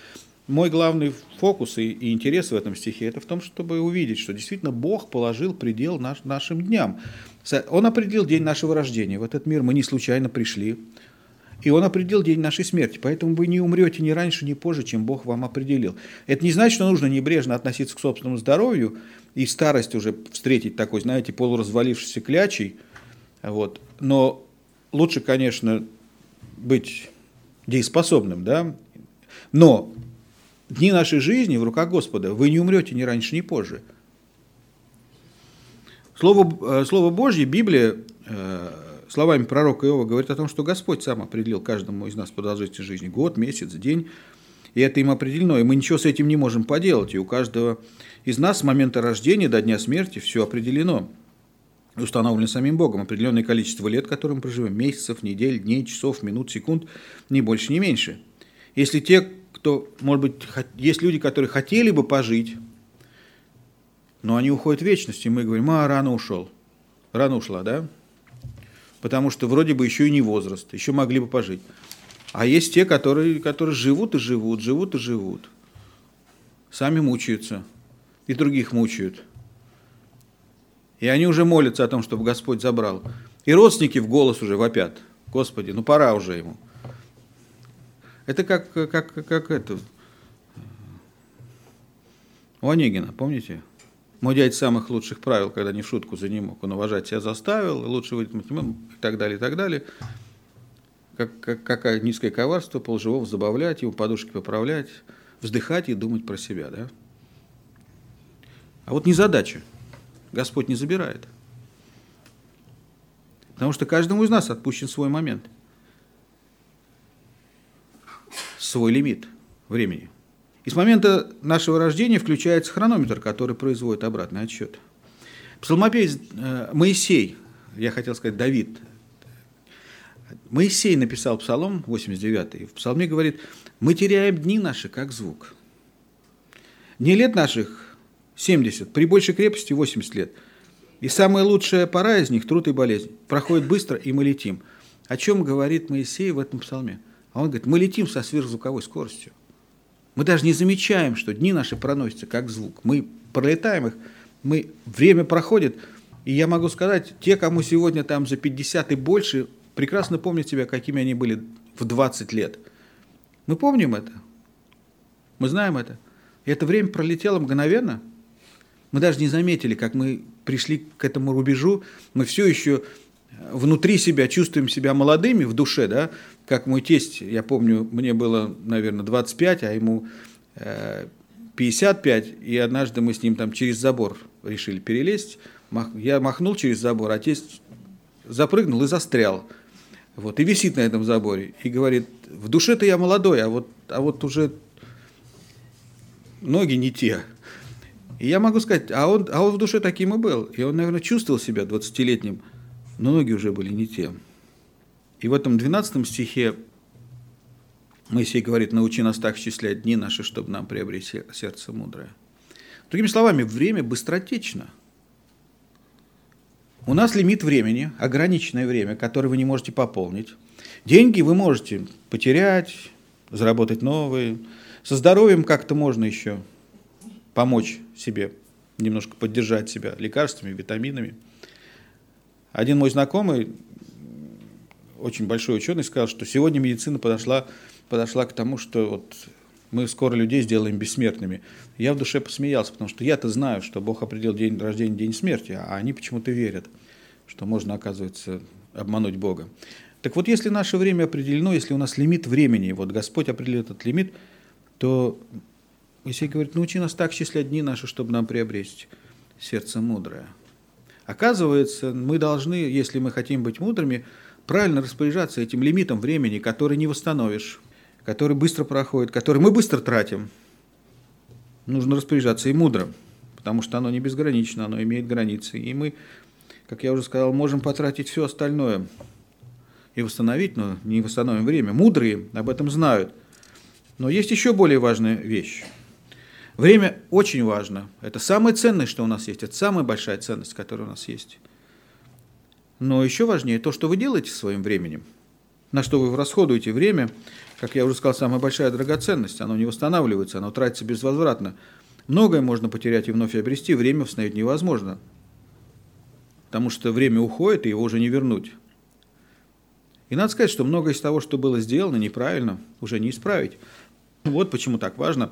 мой главный фокус и, и интерес в этом стихе это в том, чтобы увидеть, что действительно Бог положил предел наш, нашим дням. Он определил день нашего рождения. В этот мир мы не случайно пришли. И Он определил день нашей смерти. Поэтому вы не умрете ни раньше, ни позже, чем Бог вам определил. Это не значит, что нужно небрежно относиться к собственному здоровью и старость уже встретить такой, знаете, полуразвалившийся клячей. Вот. Но лучше, конечно, быть дееспособным, да? Но дни нашей жизни в руках Господа. Вы не умрете ни раньше, ни позже. Слово, э, Слово Божье, Библия, э, словами пророка Иова, говорит о том, что Господь сам определил каждому из нас продолжительность жизни. Год, месяц, день. И это им определено. И мы ничего с этим не можем поделать. И у каждого из нас с момента рождения до дня смерти все определено. Установлено самим Богом. Определенное количество лет, которые мы проживем. Месяцев, недель, дней, часов, минут, секунд. Ни больше, ни меньше. Если те, кто, может быть, есть люди, которые хотели бы пожить, но они уходят в вечность, и мы говорим, а, рано ушел. Рано ушла, да? Потому что вроде бы еще и не возраст, еще могли бы пожить. А есть те, которые, которые живут и живут, живут и живут. Сами мучаются. И других мучают. И они уже молятся о том, чтобы Господь забрал. И родственники в голос уже вопят. Господи, ну пора уже ему. Это как, как, как это, у Онегина, помните? Мой дядя самых лучших правил, когда не в шутку за ним мог, он уважать себя заставил, лучше выйти и так далее, и так далее. Как, как, какое низкое коварство, полживого забавлять, его подушки поправлять, вздыхать и думать про себя, да? А вот не задача. Господь не забирает. Потому что каждому из нас отпущен свой момент – свой лимит времени. И с момента нашего рождения включается хронометр, который производит обратный отсчет. Псалмопевец э, Моисей, я хотел сказать Давид, Моисей написал псалом 89 и в псалме говорит, мы теряем дни наши, как звук. Дни лет наших 70, при большей крепости 80 лет. И самая лучшая пора из них, труд и болезнь, проходит быстро, и мы летим. О чем говорит Моисей в этом псалме? А он говорит, мы летим со сверхзвуковой скоростью. Мы даже не замечаем, что дни наши проносятся как звук. Мы пролетаем их, мы, время проходит. И я могу сказать, те, кому сегодня там за 50 и больше, прекрасно помнят себя, какими они были в 20 лет. Мы помним это. Мы знаем это. И это время пролетело мгновенно. Мы даже не заметили, как мы пришли к этому рубежу. Мы все еще внутри себя чувствуем себя молодыми в душе, да, как мой тесть, я помню, мне было, наверное, 25, а ему 55, э, и однажды мы с ним там через забор решили перелезть, я махнул через забор, а тесть запрыгнул и застрял. Вот, и висит на этом заборе, и говорит, в душе-то я молодой, а вот, а вот уже ноги не те. И я могу сказать, а он, а он в душе таким и был. И он, наверное, чувствовал себя 20-летним но ноги уже были не те. И в этом 12 стихе Моисей говорит, научи нас так счислять дни наши, чтобы нам приобрести сердце мудрое. Другими словами, время быстротечно. У нас лимит времени, ограниченное время, которое вы не можете пополнить. Деньги вы можете потерять, заработать новые. Со здоровьем как-то можно еще помочь себе, немножко поддержать себя лекарствами, витаминами – один мой знакомый, очень большой ученый, сказал, что сегодня медицина подошла, подошла к тому, что вот мы скоро людей сделаем бессмертными. Я в душе посмеялся, потому что я-то знаю, что Бог определил день рождения, день смерти, а они почему-то верят, что можно, оказывается, обмануть Бога. Так вот, если наше время определено, если у нас лимит времени, вот Господь определил этот лимит, то Моисей говорит, научи нас так счислять дни наши, чтобы нам приобрести сердце мудрое. Оказывается, мы должны, если мы хотим быть мудрыми, правильно распоряжаться этим лимитом времени, который не восстановишь, который быстро проходит, который мы быстро тратим. Нужно распоряжаться и мудро, потому что оно не безгранично, оно имеет границы. И мы, как я уже сказал, можем потратить все остальное и восстановить, но не восстановим время. Мудрые об этом знают. Но есть еще более важная вещь. Время очень важно. Это самое ценное, что у нас есть. Это самая большая ценность, которая у нас есть. Но еще важнее то, что вы делаете своим временем. На что вы расходуете время, как я уже сказал, самая большая драгоценность, оно не восстанавливается, оно тратится безвозвратно. Многое можно потерять и вновь обрести, время восстановить невозможно. Потому что время уходит, и его уже не вернуть. И надо сказать, что многое из того, что было сделано неправильно, уже не исправить. Вот почему так важно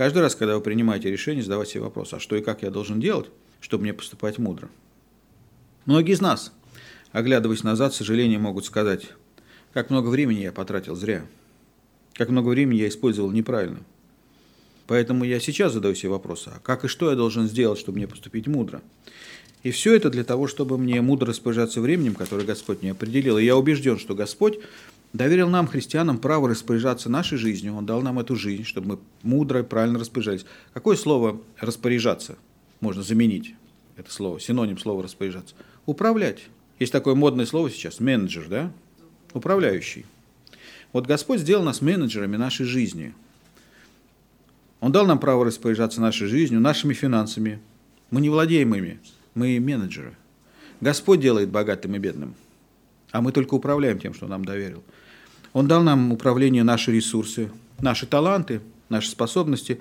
каждый раз, когда вы принимаете решение, задавать себе вопрос, а что и как я должен делать, чтобы мне поступать мудро. Многие из нас, оглядываясь назад, с сожалением могут сказать, как много времени я потратил зря, как много времени я использовал неправильно. Поэтому я сейчас задаю себе вопрос, а как и что я должен сделать, чтобы мне поступить мудро? И все это для того, чтобы мне мудро распоряжаться временем, которое Господь мне определил. И я убежден, что Господь доверил нам, христианам, право распоряжаться нашей жизнью. Он дал нам эту жизнь, чтобы мы мудро и правильно распоряжались. Какое слово «распоряжаться» можно заменить? Это слово, синоним слова «распоряжаться». Управлять. Есть такое модное слово сейчас – менеджер, да? Управляющий. Вот Господь сделал нас менеджерами нашей жизни. Он дал нам право распоряжаться нашей жизнью, нашими финансами. Мы не владеем ими. Мы менеджеры. Господь делает богатым и бедным, а мы только управляем тем, что нам доверил. Он дал нам управление наши ресурсы, наши таланты, наши способности.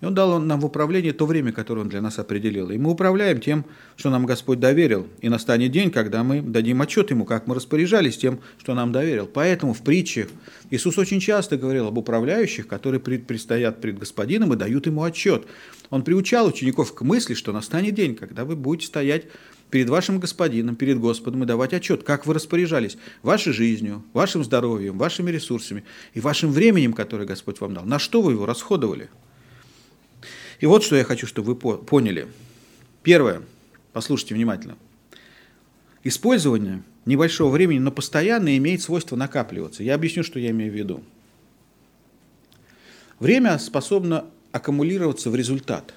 И Он дал нам в управление то время, которое Он для нас определил. И мы управляем тем, что нам Господь доверил. И настанет день, когда мы дадим отчет Ему, как мы распоряжались тем, что нам доверил. Поэтому в притчах Иисус очень часто говорил об управляющих, которые предстоят пред Господином и дают Ему отчет. Он приучал учеников к мысли, что настанет день, когда вы будете стоять перед вашим Господином, перед Господом и давать отчет, как вы распоряжались вашей жизнью, вашим здоровьем, вашими ресурсами и вашим временем, которое Господь вам дал. На что вы его расходовали? И вот что я хочу, чтобы вы поняли. Первое, послушайте внимательно. Использование небольшого времени, но постоянно имеет свойство накапливаться. Я объясню, что я имею в виду. Время способно аккумулироваться в результат.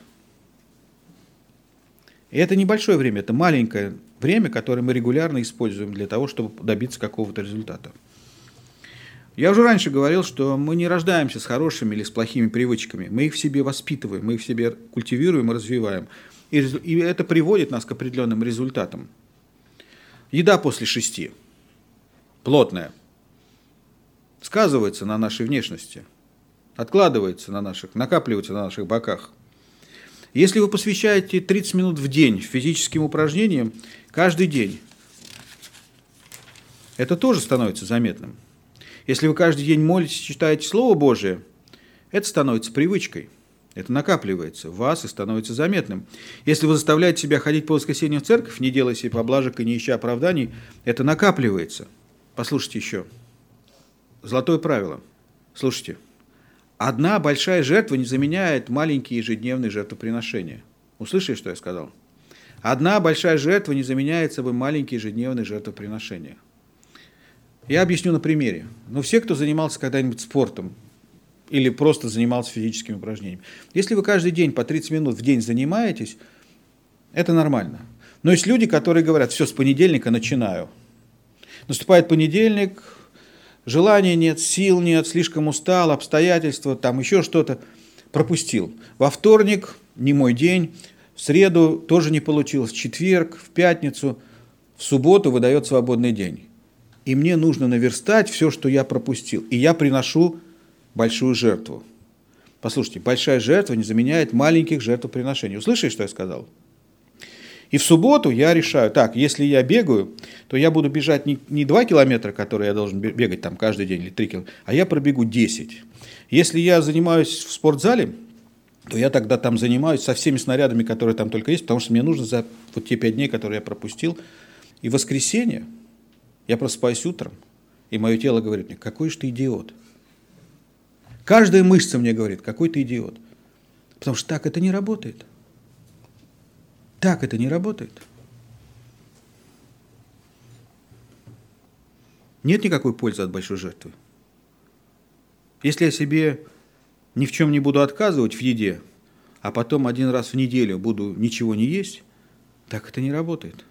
И это небольшое время, это маленькое время, которое мы регулярно используем для того, чтобы добиться какого-то результата. Я уже раньше говорил, что мы не рождаемся с хорошими или с плохими привычками. Мы их в себе воспитываем, мы их в себе культивируем и развиваем. И, и это приводит нас к определенным результатам. Еда после шести, плотная, сказывается на нашей внешности – откладывается на наших, накапливается на наших боках. Если вы посвящаете 30 минут в день физическим упражнениям, каждый день, это тоже становится заметным. Если вы каждый день молитесь, читаете Слово Божие, это становится привычкой. Это накапливается в вас и становится заметным. Если вы заставляете себя ходить по воскресеньям в церковь, не делая себе поблажек и не ища оправданий, это накапливается. Послушайте еще. Золотое правило. Слушайте. Одна большая жертва не заменяет маленькие ежедневные жертвоприношения. Услышали, что я сказал? Одна большая жертва не заменяет собой маленькие ежедневные жертвоприношения. Я объясню на примере. Но все, кто занимался когда-нибудь спортом или просто занимался физическими упражнениями, если вы каждый день по 30 минут в день занимаетесь, это нормально. Но есть люди, которые говорят, все, с понедельника начинаю. Наступает понедельник, Желания нет, сил нет, слишком устал, обстоятельства, там еще что-то. Пропустил. Во вторник не мой день, в среду тоже не получилось, в четверг, в пятницу, в субботу выдает свободный день. И мне нужно наверстать все, что я пропустил. И я приношу большую жертву. Послушайте, большая жертва не заменяет маленьких жертвоприношений. Услышали, что я сказал? И в субботу я решаю, так, если я бегаю, то я буду бежать не, не 2 километра, которые я должен бегать там каждый день, или 3 километра, а я пробегу 10. Если я занимаюсь в спортзале, то я тогда там занимаюсь со всеми снарядами, которые там только есть, потому что мне нужно за вот те 5 дней, которые я пропустил. И в воскресенье я просыпаюсь утром, и мое тело говорит мне, какой же ты идиот. Каждая мышца мне говорит, какой ты идиот. Потому что так это не работает. Так это не работает. Нет никакой пользы от большой жертвы. Если я себе ни в чем не буду отказывать в еде, а потом один раз в неделю буду ничего не есть, так это не работает.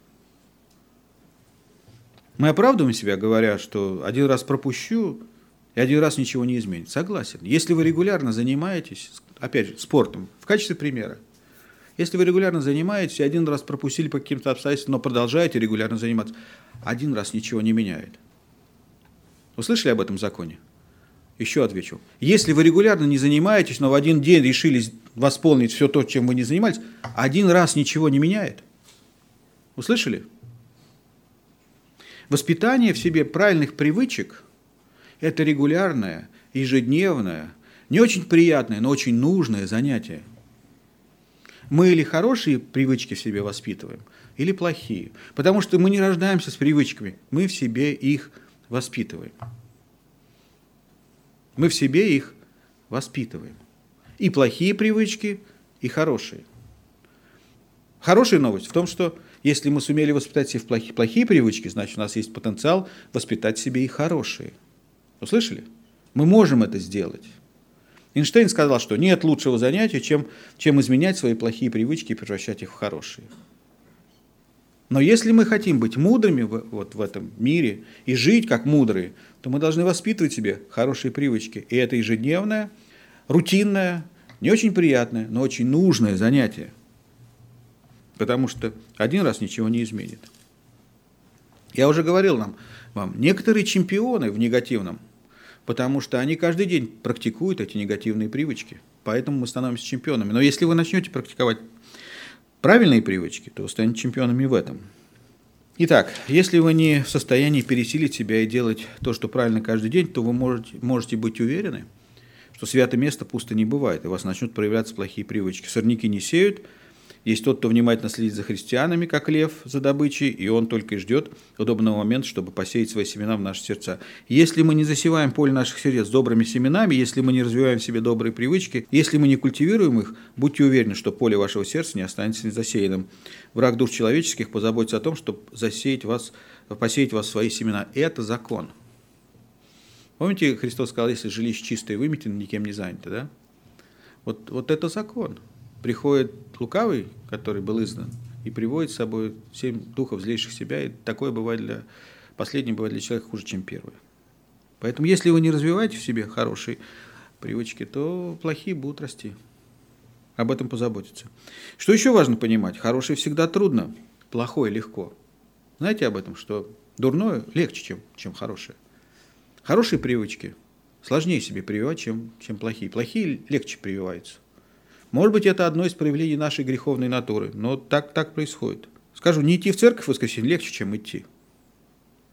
Мы оправдываем себя, говоря, что один раз пропущу, и один раз ничего не изменит. Согласен. Если вы регулярно занимаетесь, опять же, спортом, в качестве примера, если вы регулярно занимаетесь, один раз пропустили по каким-то обстоятельствам, но продолжаете регулярно заниматься, один раз ничего не меняет. Вы слышали об этом законе? Еще отвечу. Если вы регулярно не занимаетесь, но в один день решили восполнить все то, чем вы не занимались, один раз ничего не меняет. Услышали? Воспитание в себе правильных привычек – это регулярное, ежедневное, не очень приятное, но очень нужное занятие. Мы или хорошие привычки в себе воспитываем, или плохие. Потому что мы не рождаемся с привычками, мы в себе их воспитываем. Мы в себе их воспитываем. И плохие привычки, и хорошие. Хорошая новость в том, что если мы сумели воспитать себе плохие, плохие привычки, значит, у нас есть потенциал воспитать себе и хорошие. Услышали? Мы можем это сделать. Эйнштейн сказал, что нет лучшего занятия, чем, чем изменять свои плохие привычки и превращать их в хорошие. Но если мы хотим быть мудрыми в, вот в этом мире и жить как мудрые, то мы должны воспитывать себе хорошие привычки. И это ежедневное, рутинное, не очень приятное, но очень нужное занятие. Потому что один раз ничего не изменит. Я уже говорил нам, вам, некоторые чемпионы в негативном, потому что они каждый день практикуют эти негативные привычки. Поэтому мы становимся чемпионами. Но если вы начнете практиковать правильные привычки, то станете чемпионами в этом. Итак, если вы не в состоянии пересилить себя и делать то, что правильно каждый день, то вы можете, можете быть уверены, что святое место пусто не бывает, и у вас начнут проявляться плохие привычки. Сорняки не сеют, есть тот, кто внимательно следит за христианами, как лев за добычей, и он только и ждет удобного момента, чтобы посеять свои семена в наши сердца. Если мы не засеваем поле наших сердец добрыми семенами, если мы не развиваем в себе добрые привычки, если мы не культивируем их, будьте уверены, что поле вашего сердца не останется незасеянным. Враг душ человеческих позаботится о том, чтобы засеять вас, посеять вас свои семена. Это закон. Помните, Христос сказал, если жилище чистое и выметено, никем не занято, да? Вот, вот это закон приходит лукавый, который был издан, и приводит с собой семь духов, злейших себя, и такое бывает для... Последнее бывает для человека хуже, чем первое. Поэтому, если вы не развиваете в себе хорошие привычки, то плохие будут расти. Об этом позаботиться. Что еще важно понимать? Хорошее всегда трудно, плохое легко. Знаете об этом, что дурное легче, чем, чем хорошее. Хорошие привычки сложнее себе прививать, чем, чем плохие. Плохие легче прививаются. Может быть, это одно из проявлений нашей греховной натуры, но так, так происходит. Скажу, не идти в церковь в воскресенье легче, чем идти.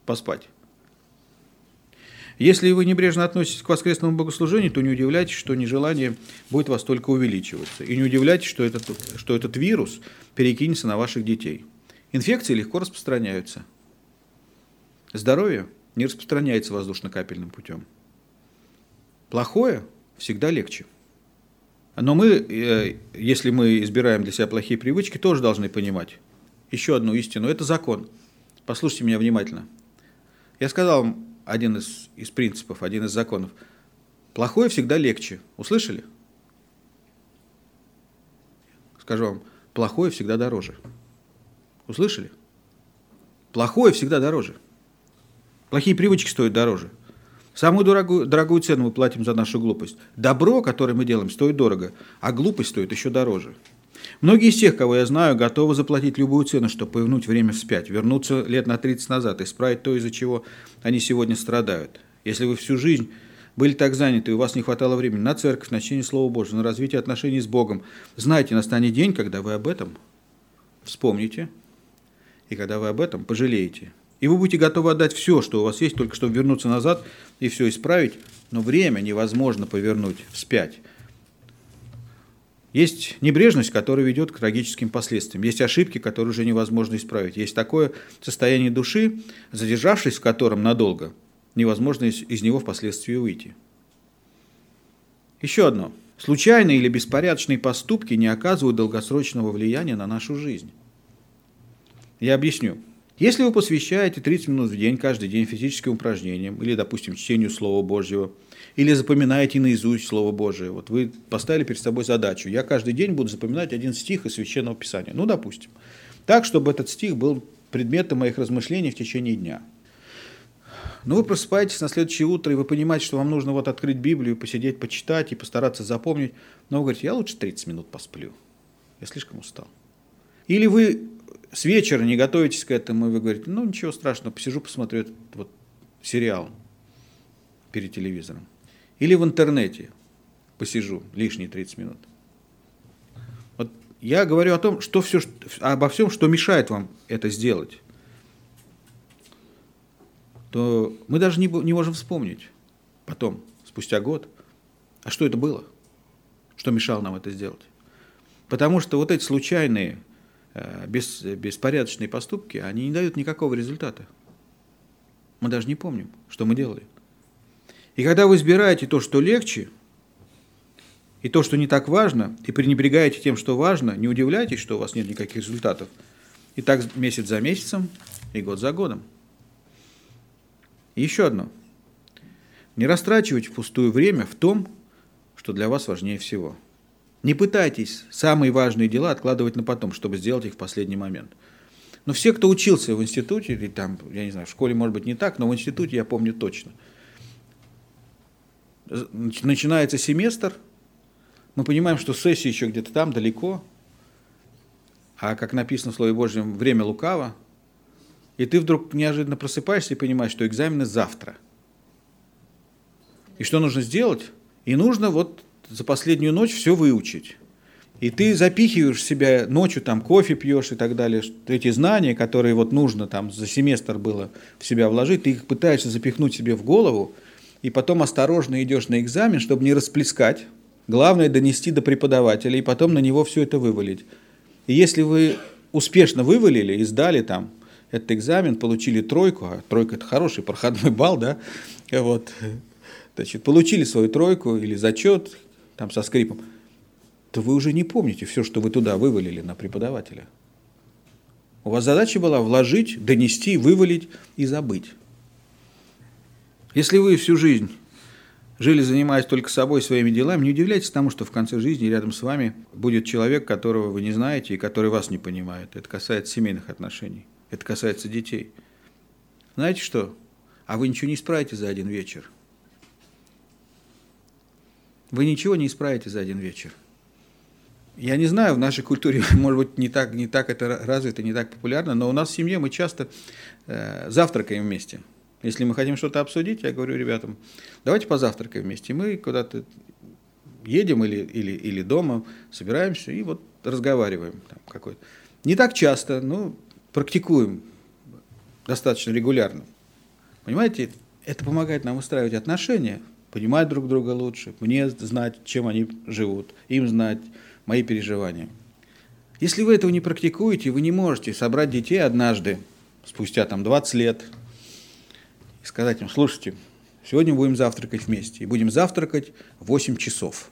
Поспать. Если вы небрежно относитесь к воскресному богослужению, то не удивляйтесь, что нежелание будет вас только увеличиваться. И не удивляйтесь, что этот, что этот вирус перекинется на ваших детей. Инфекции легко распространяются. Здоровье не распространяется воздушно-капельным путем. Плохое всегда легче. Но мы, э, если мы избираем для себя плохие привычки, тоже должны понимать еще одну истину. Это закон. Послушайте меня внимательно. Я сказал вам один из, из принципов, один из законов. Плохое всегда легче. Услышали? Скажу вам, плохое всегда дороже. Услышали? Плохое всегда дороже. Плохие привычки стоят дороже. Самую дорогую, дорогую цену мы платим за нашу глупость. Добро, которое мы делаем, стоит дорого, а глупость стоит еще дороже. Многие из тех, кого я знаю, готовы заплатить любую цену, чтобы повернуть время вспять, вернуться лет на 30 назад, исправить то, из-за чего они сегодня страдают. Если вы всю жизнь были так заняты, и у вас не хватало времени на церковь, на чтение Слова Божьего, на развитие отношений с Богом, знайте, настанет день, когда вы об этом вспомните, и когда вы об этом пожалеете. И вы будете готовы отдать все, что у вас есть, только чтобы вернуться назад и все исправить, но время невозможно повернуть вспять. Есть небрежность, которая ведет к трагическим последствиям. Есть ошибки, которые уже невозможно исправить. Есть такое состояние души, задержавшись в котором надолго, невозможно из, из него впоследствии выйти. Еще одно. Случайные или беспорядочные поступки не оказывают долгосрочного влияния на нашу жизнь. Я объясню. Если вы посвящаете 30 минут в день, каждый день физическим упражнениям, или, допустим, чтению Слова Божьего, или запоминаете наизусть Слово Божие, вот вы поставили перед собой задачу, я каждый день буду запоминать один стих из Священного Писания, ну, допустим, так, чтобы этот стих был предметом моих размышлений в течение дня. Но вы просыпаетесь на следующее утро, и вы понимаете, что вам нужно вот открыть Библию, посидеть, почитать и постараться запомнить, но вы говорите, я лучше 30 минут посплю, я слишком устал. Или вы с вечера не готовитесь к этому, и вы говорите, ну ничего страшного, посижу, посмотрю этот вот сериал. перед телевизором. Или в интернете посижу лишние 30 минут. Вот я говорю о том, что все, обо всем, что мешает вам это сделать. То мы даже не, не можем вспомнить потом, спустя год, а что это было, что мешало нам это сделать. Потому что вот эти случайные, бес, беспорядочные поступки, они не дают никакого результата. Мы даже не помним, что мы делали. И когда вы избираете то, что легче, и то, что не так важно, и пренебрегаете тем, что важно, не удивляйтесь, что у вас нет никаких результатов. И так месяц за месяцем, и год за годом. И еще одно. Не растрачивайте впустую время в том, что для вас важнее всего. Не пытайтесь самые важные дела откладывать на потом, чтобы сделать их в последний момент. Но все, кто учился в институте, или там, я не знаю, в школе, может быть, не так, но в институте я помню точно. Начинается семестр, мы понимаем, что сессия еще где-то там, далеко, а как написано в Слове Божьем, время лукаво, и ты вдруг неожиданно просыпаешься и понимаешь, что экзамены завтра. И что нужно сделать? И нужно вот за последнюю ночь все выучить. И ты запихиваешь себя ночью, там кофе пьешь и так далее, эти знания, которые вот нужно там за семестр было в себя вложить, ты их пытаешься запихнуть себе в голову, и потом осторожно идешь на экзамен, чтобы не расплескать. Главное донести до преподавателя и потом на него все это вывалить. И если вы успешно вывалили и сдали там этот экзамен, получили тройку, а тройка это хороший проходной балл, да, вот, значит, получили свою тройку или зачет там со скрипом, то вы уже не помните все, что вы туда вывалили на преподавателя. У вас задача была вложить, донести, вывалить и забыть. Если вы всю жизнь жили, занимаясь только собой, своими делами, не удивляйтесь тому, что в конце жизни рядом с вами будет человек, которого вы не знаете и который вас не понимает. Это касается семейных отношений, это касается детей. Знаете что? А вы ничего не исправите за один вечер. Вы ничего не исправите за один вечер. Я не знаю, в нашей культуре, может быть, не так, не так это развито, не так популярно, но у нас в семье мы часто э, завтракаем вместе. Если мы хотим что-то обсудить, я говорю ребятам, давайте позавтракаем вместе. Мы куда-то едем или, или, или дома, собираемся и вот разговариваем. Там, какой Не так часто, но практикуем достаточно регулярно. Понимаете, это помогает нам устраивать отношения – понимать друг друга лучше, мне знать, чем они живут, им знать мои переживания. Если вы этого не практикуете, вы не можете собрать детей однажды, спустя там 20 лет, и сказать им, слушайте, сегодня будем завтракать вместе, и будем завтракать 8 часов.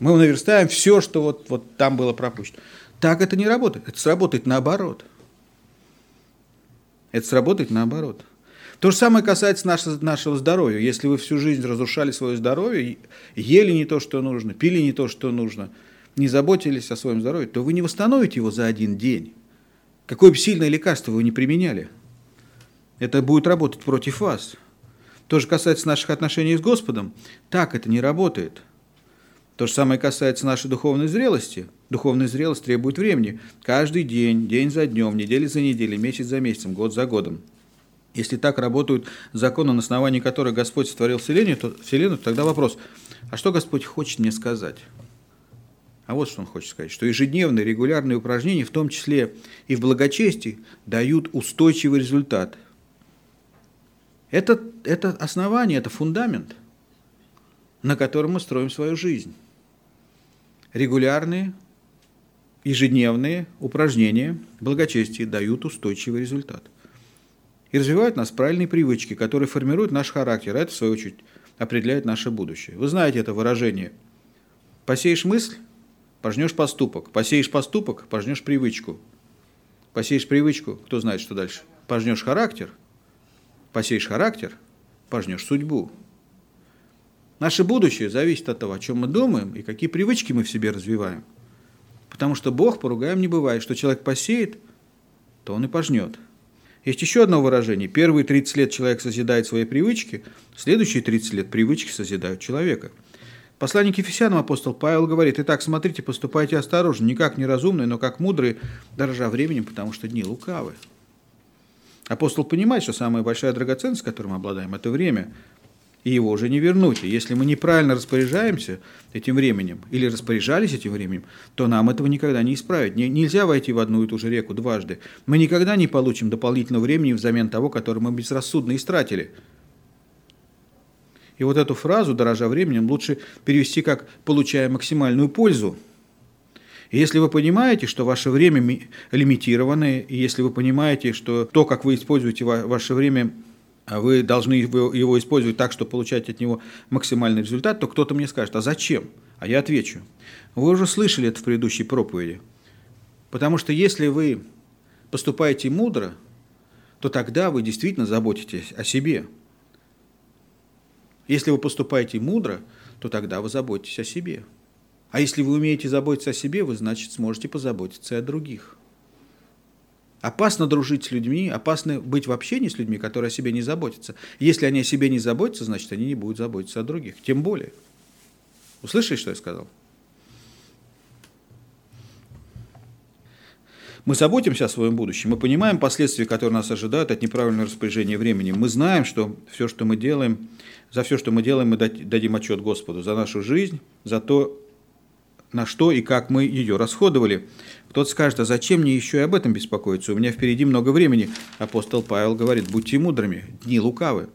Мы наверстаем все, что вот, вот там было пропущено. Так это не работает. Это сработает наоборот. Это сработает наоборот. То же самое касается нашего, нашего здоровья. Если вы всю жизнь разрушали свое здоровье, ели не то, что нужно, пили не то, что нужно, не заботились о своем здоровье, то вы не восстановите его за один день. Какое бы сильное лекарство вы не применяли, это будет работать против вас. То же касается наших отношений с Господом. Так это не работает. То же самое касается нашей духовной зрелости. Духовная зрелость требует времени. Каждый день, день за днем, неделя за неделей, месяц за месяцем, год за годом. Если так работают законы, на основании которых Господь сотворил Вселенную, то, Вселенную, тогда вопрос, а что Господь хочет мне сказать? А вот что Он хочет сказать, что ежедневные регулярные упражнения, в том числе и в благочестии, дают устойчивый результат. Это, это основание, это фундамент, на котором мы строим свою жизнь. Регулярные, ежедневные упражнения благочестия дают устойчивый результат и развивают нас правильные привычки, которые формируют наш характер, а это, в свою очередь, определяет наше будущее. Вы знаете это выражение. Посеешь мысль, пожнешь поступок. Посеешь поступок, пожнешь привычку. Посеешь привычку, кто знает, что дальше. Пожнешь характер, посеешь характер, пожнешь судьбу. Наше будущее зависит от того, о чем мы думаем и какие привычки мы в себе развиваем. Потому что Бог, поругаем, не бывает, что человек посеет, то он и пожнет. Есть еще одно выражение. Первые 30 лет человек созидает свои привычки, следующие 30 лет привычки созидают человека. Посланник Ефесянам апостол Павел говорит, «Итак, смотрите, поступайте осторожно, не как неразумные, но как мудрые, дорожа временем, потому что дни лукавы». Апостол понимает, что самая большая драгоценность, которой мы обладаем, это время. И его уже не вернуть. И если мы неправильно распоряжаемся этим временем или распоряжались этим временем, то нам этого никогда не исправить. Нельзя войти в одну и ту же реку дважды. Мы никогда не получим дополнительного времени взамен того, которое мы безрассудно истратили. И вот эту фразу, дорожа временем, лучше перевести как «получая максимальную пользу». И если вы понимаете, что ваше время лимитированное, и если вы понимаете, что то, как вы используете ваше время, вы должны его использовать так, чтобы получать от него максимальный результат, то кто-то мне скажет, а зачем? А я отвечу. Вы уже слышали это в предыдущей проповеди. Потому что если вы поступаете мудро, то тогда вы действительно заботитесь о себе. Если вы поступаете мудро, то тогда вы заботитесь о себе. А если вы умеете заботиться о себе, вы, значит, сможете позаботиться и о других. Опасно дружить с людьми, опасно быть в общении с людьми, которые о себе не заботятся. Если они о себе не заботятся, значит, они не будут заботиться о других. Тем более. Услышали, что я сказал? Мы заботимся о своем будущем, мы понимаем последствия, которые нас ожидают от неправильного распоряжения времени. Мы знаем, что все, что мы делаем, за все, что мы делаем, мы дадим отчет Господу за нашу жизнь, за то, на что и как мы ее расходовали. Кто-то скажет, а зачем мне еще и об этом беспокоиться? У меня впереди много времени. Апостол Павел говорит, будьте мудрыми, дни лукавы.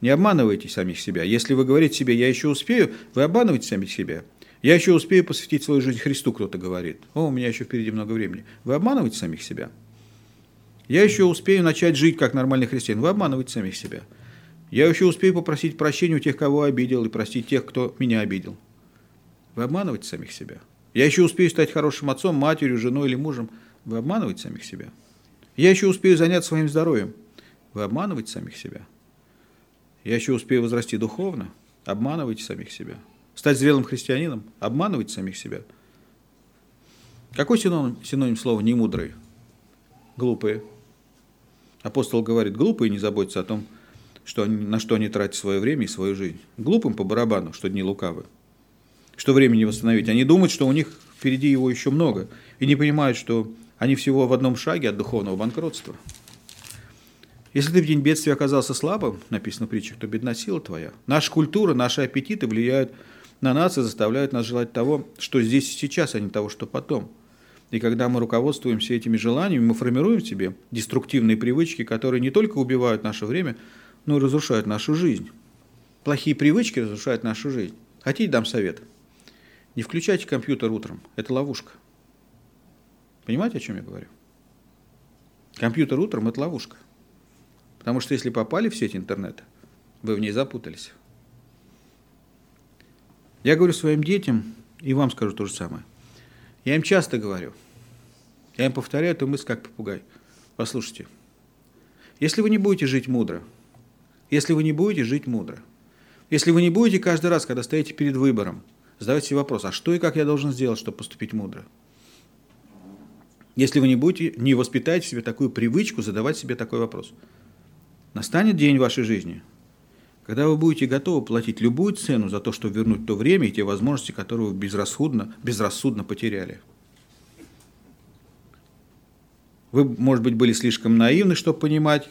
Не обманывайте самих себя. Если вы говорите себе, я еще успею, вы обманываете самих себя. Я еще успею посвятить свою жизнь Христу, кто-то говорит. О, у меня еще впереди много времени. Вы обманываете самих себя. Я еще успею начать жить как нормальный христианин. Вы обманываете самих себя. Я еще успею попросить прощения у тех, кого обидел, и простить тех, кто меня обидел. Вы обманываете самих себя. Я еще успею стать хорошим отцом, матерью, женой или мужем. Вы обманываете самих себя. Я еще успею заняться своим здоровьем. Вы обманываете самих себя. Я еще успею возрасти духовно. Обманываете самих себя. Стать зрелым христианином. Обманываете самих себя. Какой синоним, синоним слова «немудрые»? Глупые. Апостол говорит, глупые не заботятся о том, что они, на что они тратят свое время и свою жизнь. Глупым по барабану, что дни лукавы что времени восстановить. Они думают, что у них впереди его еще много, и не понимают, что они всего в одном шаге от духовного банкротства. Если ты в день бедствия оказался слабым, написано в притчах, то бедна сила твоя. Наша культура, наши аппетиты влияют на нас и заставляют нас желать того, что здесь и сейчас, а не того, что потом. И когда мы руководствуемся этими желаниями, мы формируем в себе деструктивные привычки, которые не только убивают наше время, но и разрушают нашу жизнь. Плохие привычки разрушают нашу жизнь. Хотите, дам совет? Не включайте компьютер утром, это ловушка. Понимаете, о чем я говорю? Компьютер утром – это ловушка. Потому что если попали в сеть интернета, вы в ней запутались. Я говорю своим детям, и вам скажу то же самое. Я им часто говорю, я им повторяю эту мысль как попугай. Послушайте, если вы не будете жить мудро, если вы не будете жить мудро, если вы не будете каждый раз, когда стоите перед выбором, задавайте себе вопрос, а что и как я должен сделать, чтобы поступить мудро? Если вы не будете, не воспитаете в себе такую привычку задавать себе такой вопрос. Настанет день вашей жизни, когда вы будете готовы платить любую цену за то, чтобы вернуть то время и те возможности, которые вы безрассудно, безрассудно потеряли. Вы, может быть, были слишком наивны, чтобы понимать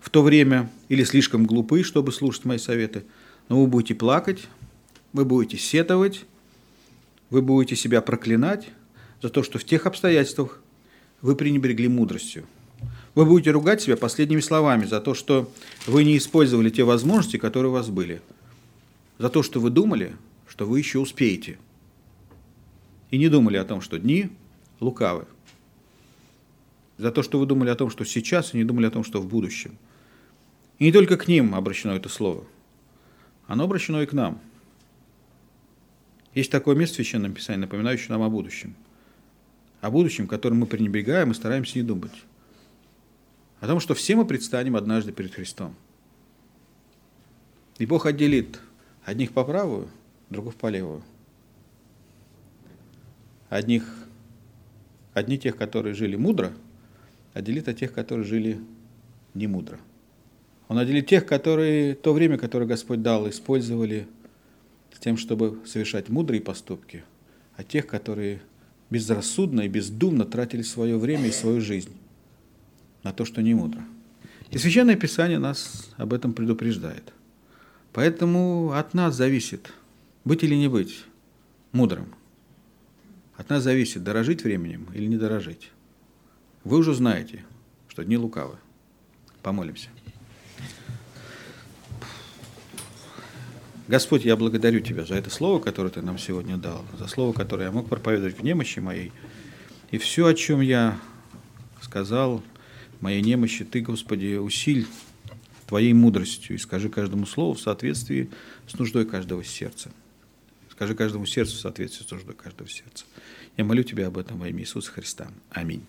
в то время, или слишком глупы, чтобы слушать мои советы, но вы будете плакать, вы будете сетовать, вы будете себя проклинать за то, что в тех обстоятельствах вы пренебрегли мудростью. Вы будете ругать себя последними словами за то, что вы не использовали те возможности, которые у вас были. За то, что вы думали, что вы еще успеете. И не думали о том, что дни лукавы. За то, что вы думали о том, что сейчас, и не думали о том, что в будущем. И не только к ним обращено это слово. Оно обращено и к нам – есть такое место в Священном Писании, напоминающее нам о будущем. О будущем, которым мы пренебрегаем и стараемся не думать. О том, что все мы предстанем однажды перед Христом. И Бог отделит одних по правую, других по левую. Одних, одни тех, которые жили мудро, отделит от тех, которые жили не мудро. Он отделит тех, которые то время, которое Господь дал, использовали тем, чтобы совершать мудрые поступки, а тех, которые безрассудно и бездумно тратили свое время и свою жизнь на то, что не мудро. И Священное Писание нас об этом предупреждает. Поэтому от нас зависит, быть или не быть мудрым. От нас зависит, дорожить временем или не дорожить. Вы уже знаете, что дни лукавы. Помолимся. Господь, я благодарю Тебя за это слово, которое Ты нам сегодня дал, за слово, которое я мог проповедовать в немощи моей. И все, о чем я сказал, моей немощи, Ты, Господи, усиль Твоей мудростью и скажи каждому слову в соответствии с нуждой каждого сердца. Скажи каждому сердцу в соответствии с нуждой каждого сердца. Я молю Тебя об этом во имя Иисуса Христа. Аминь.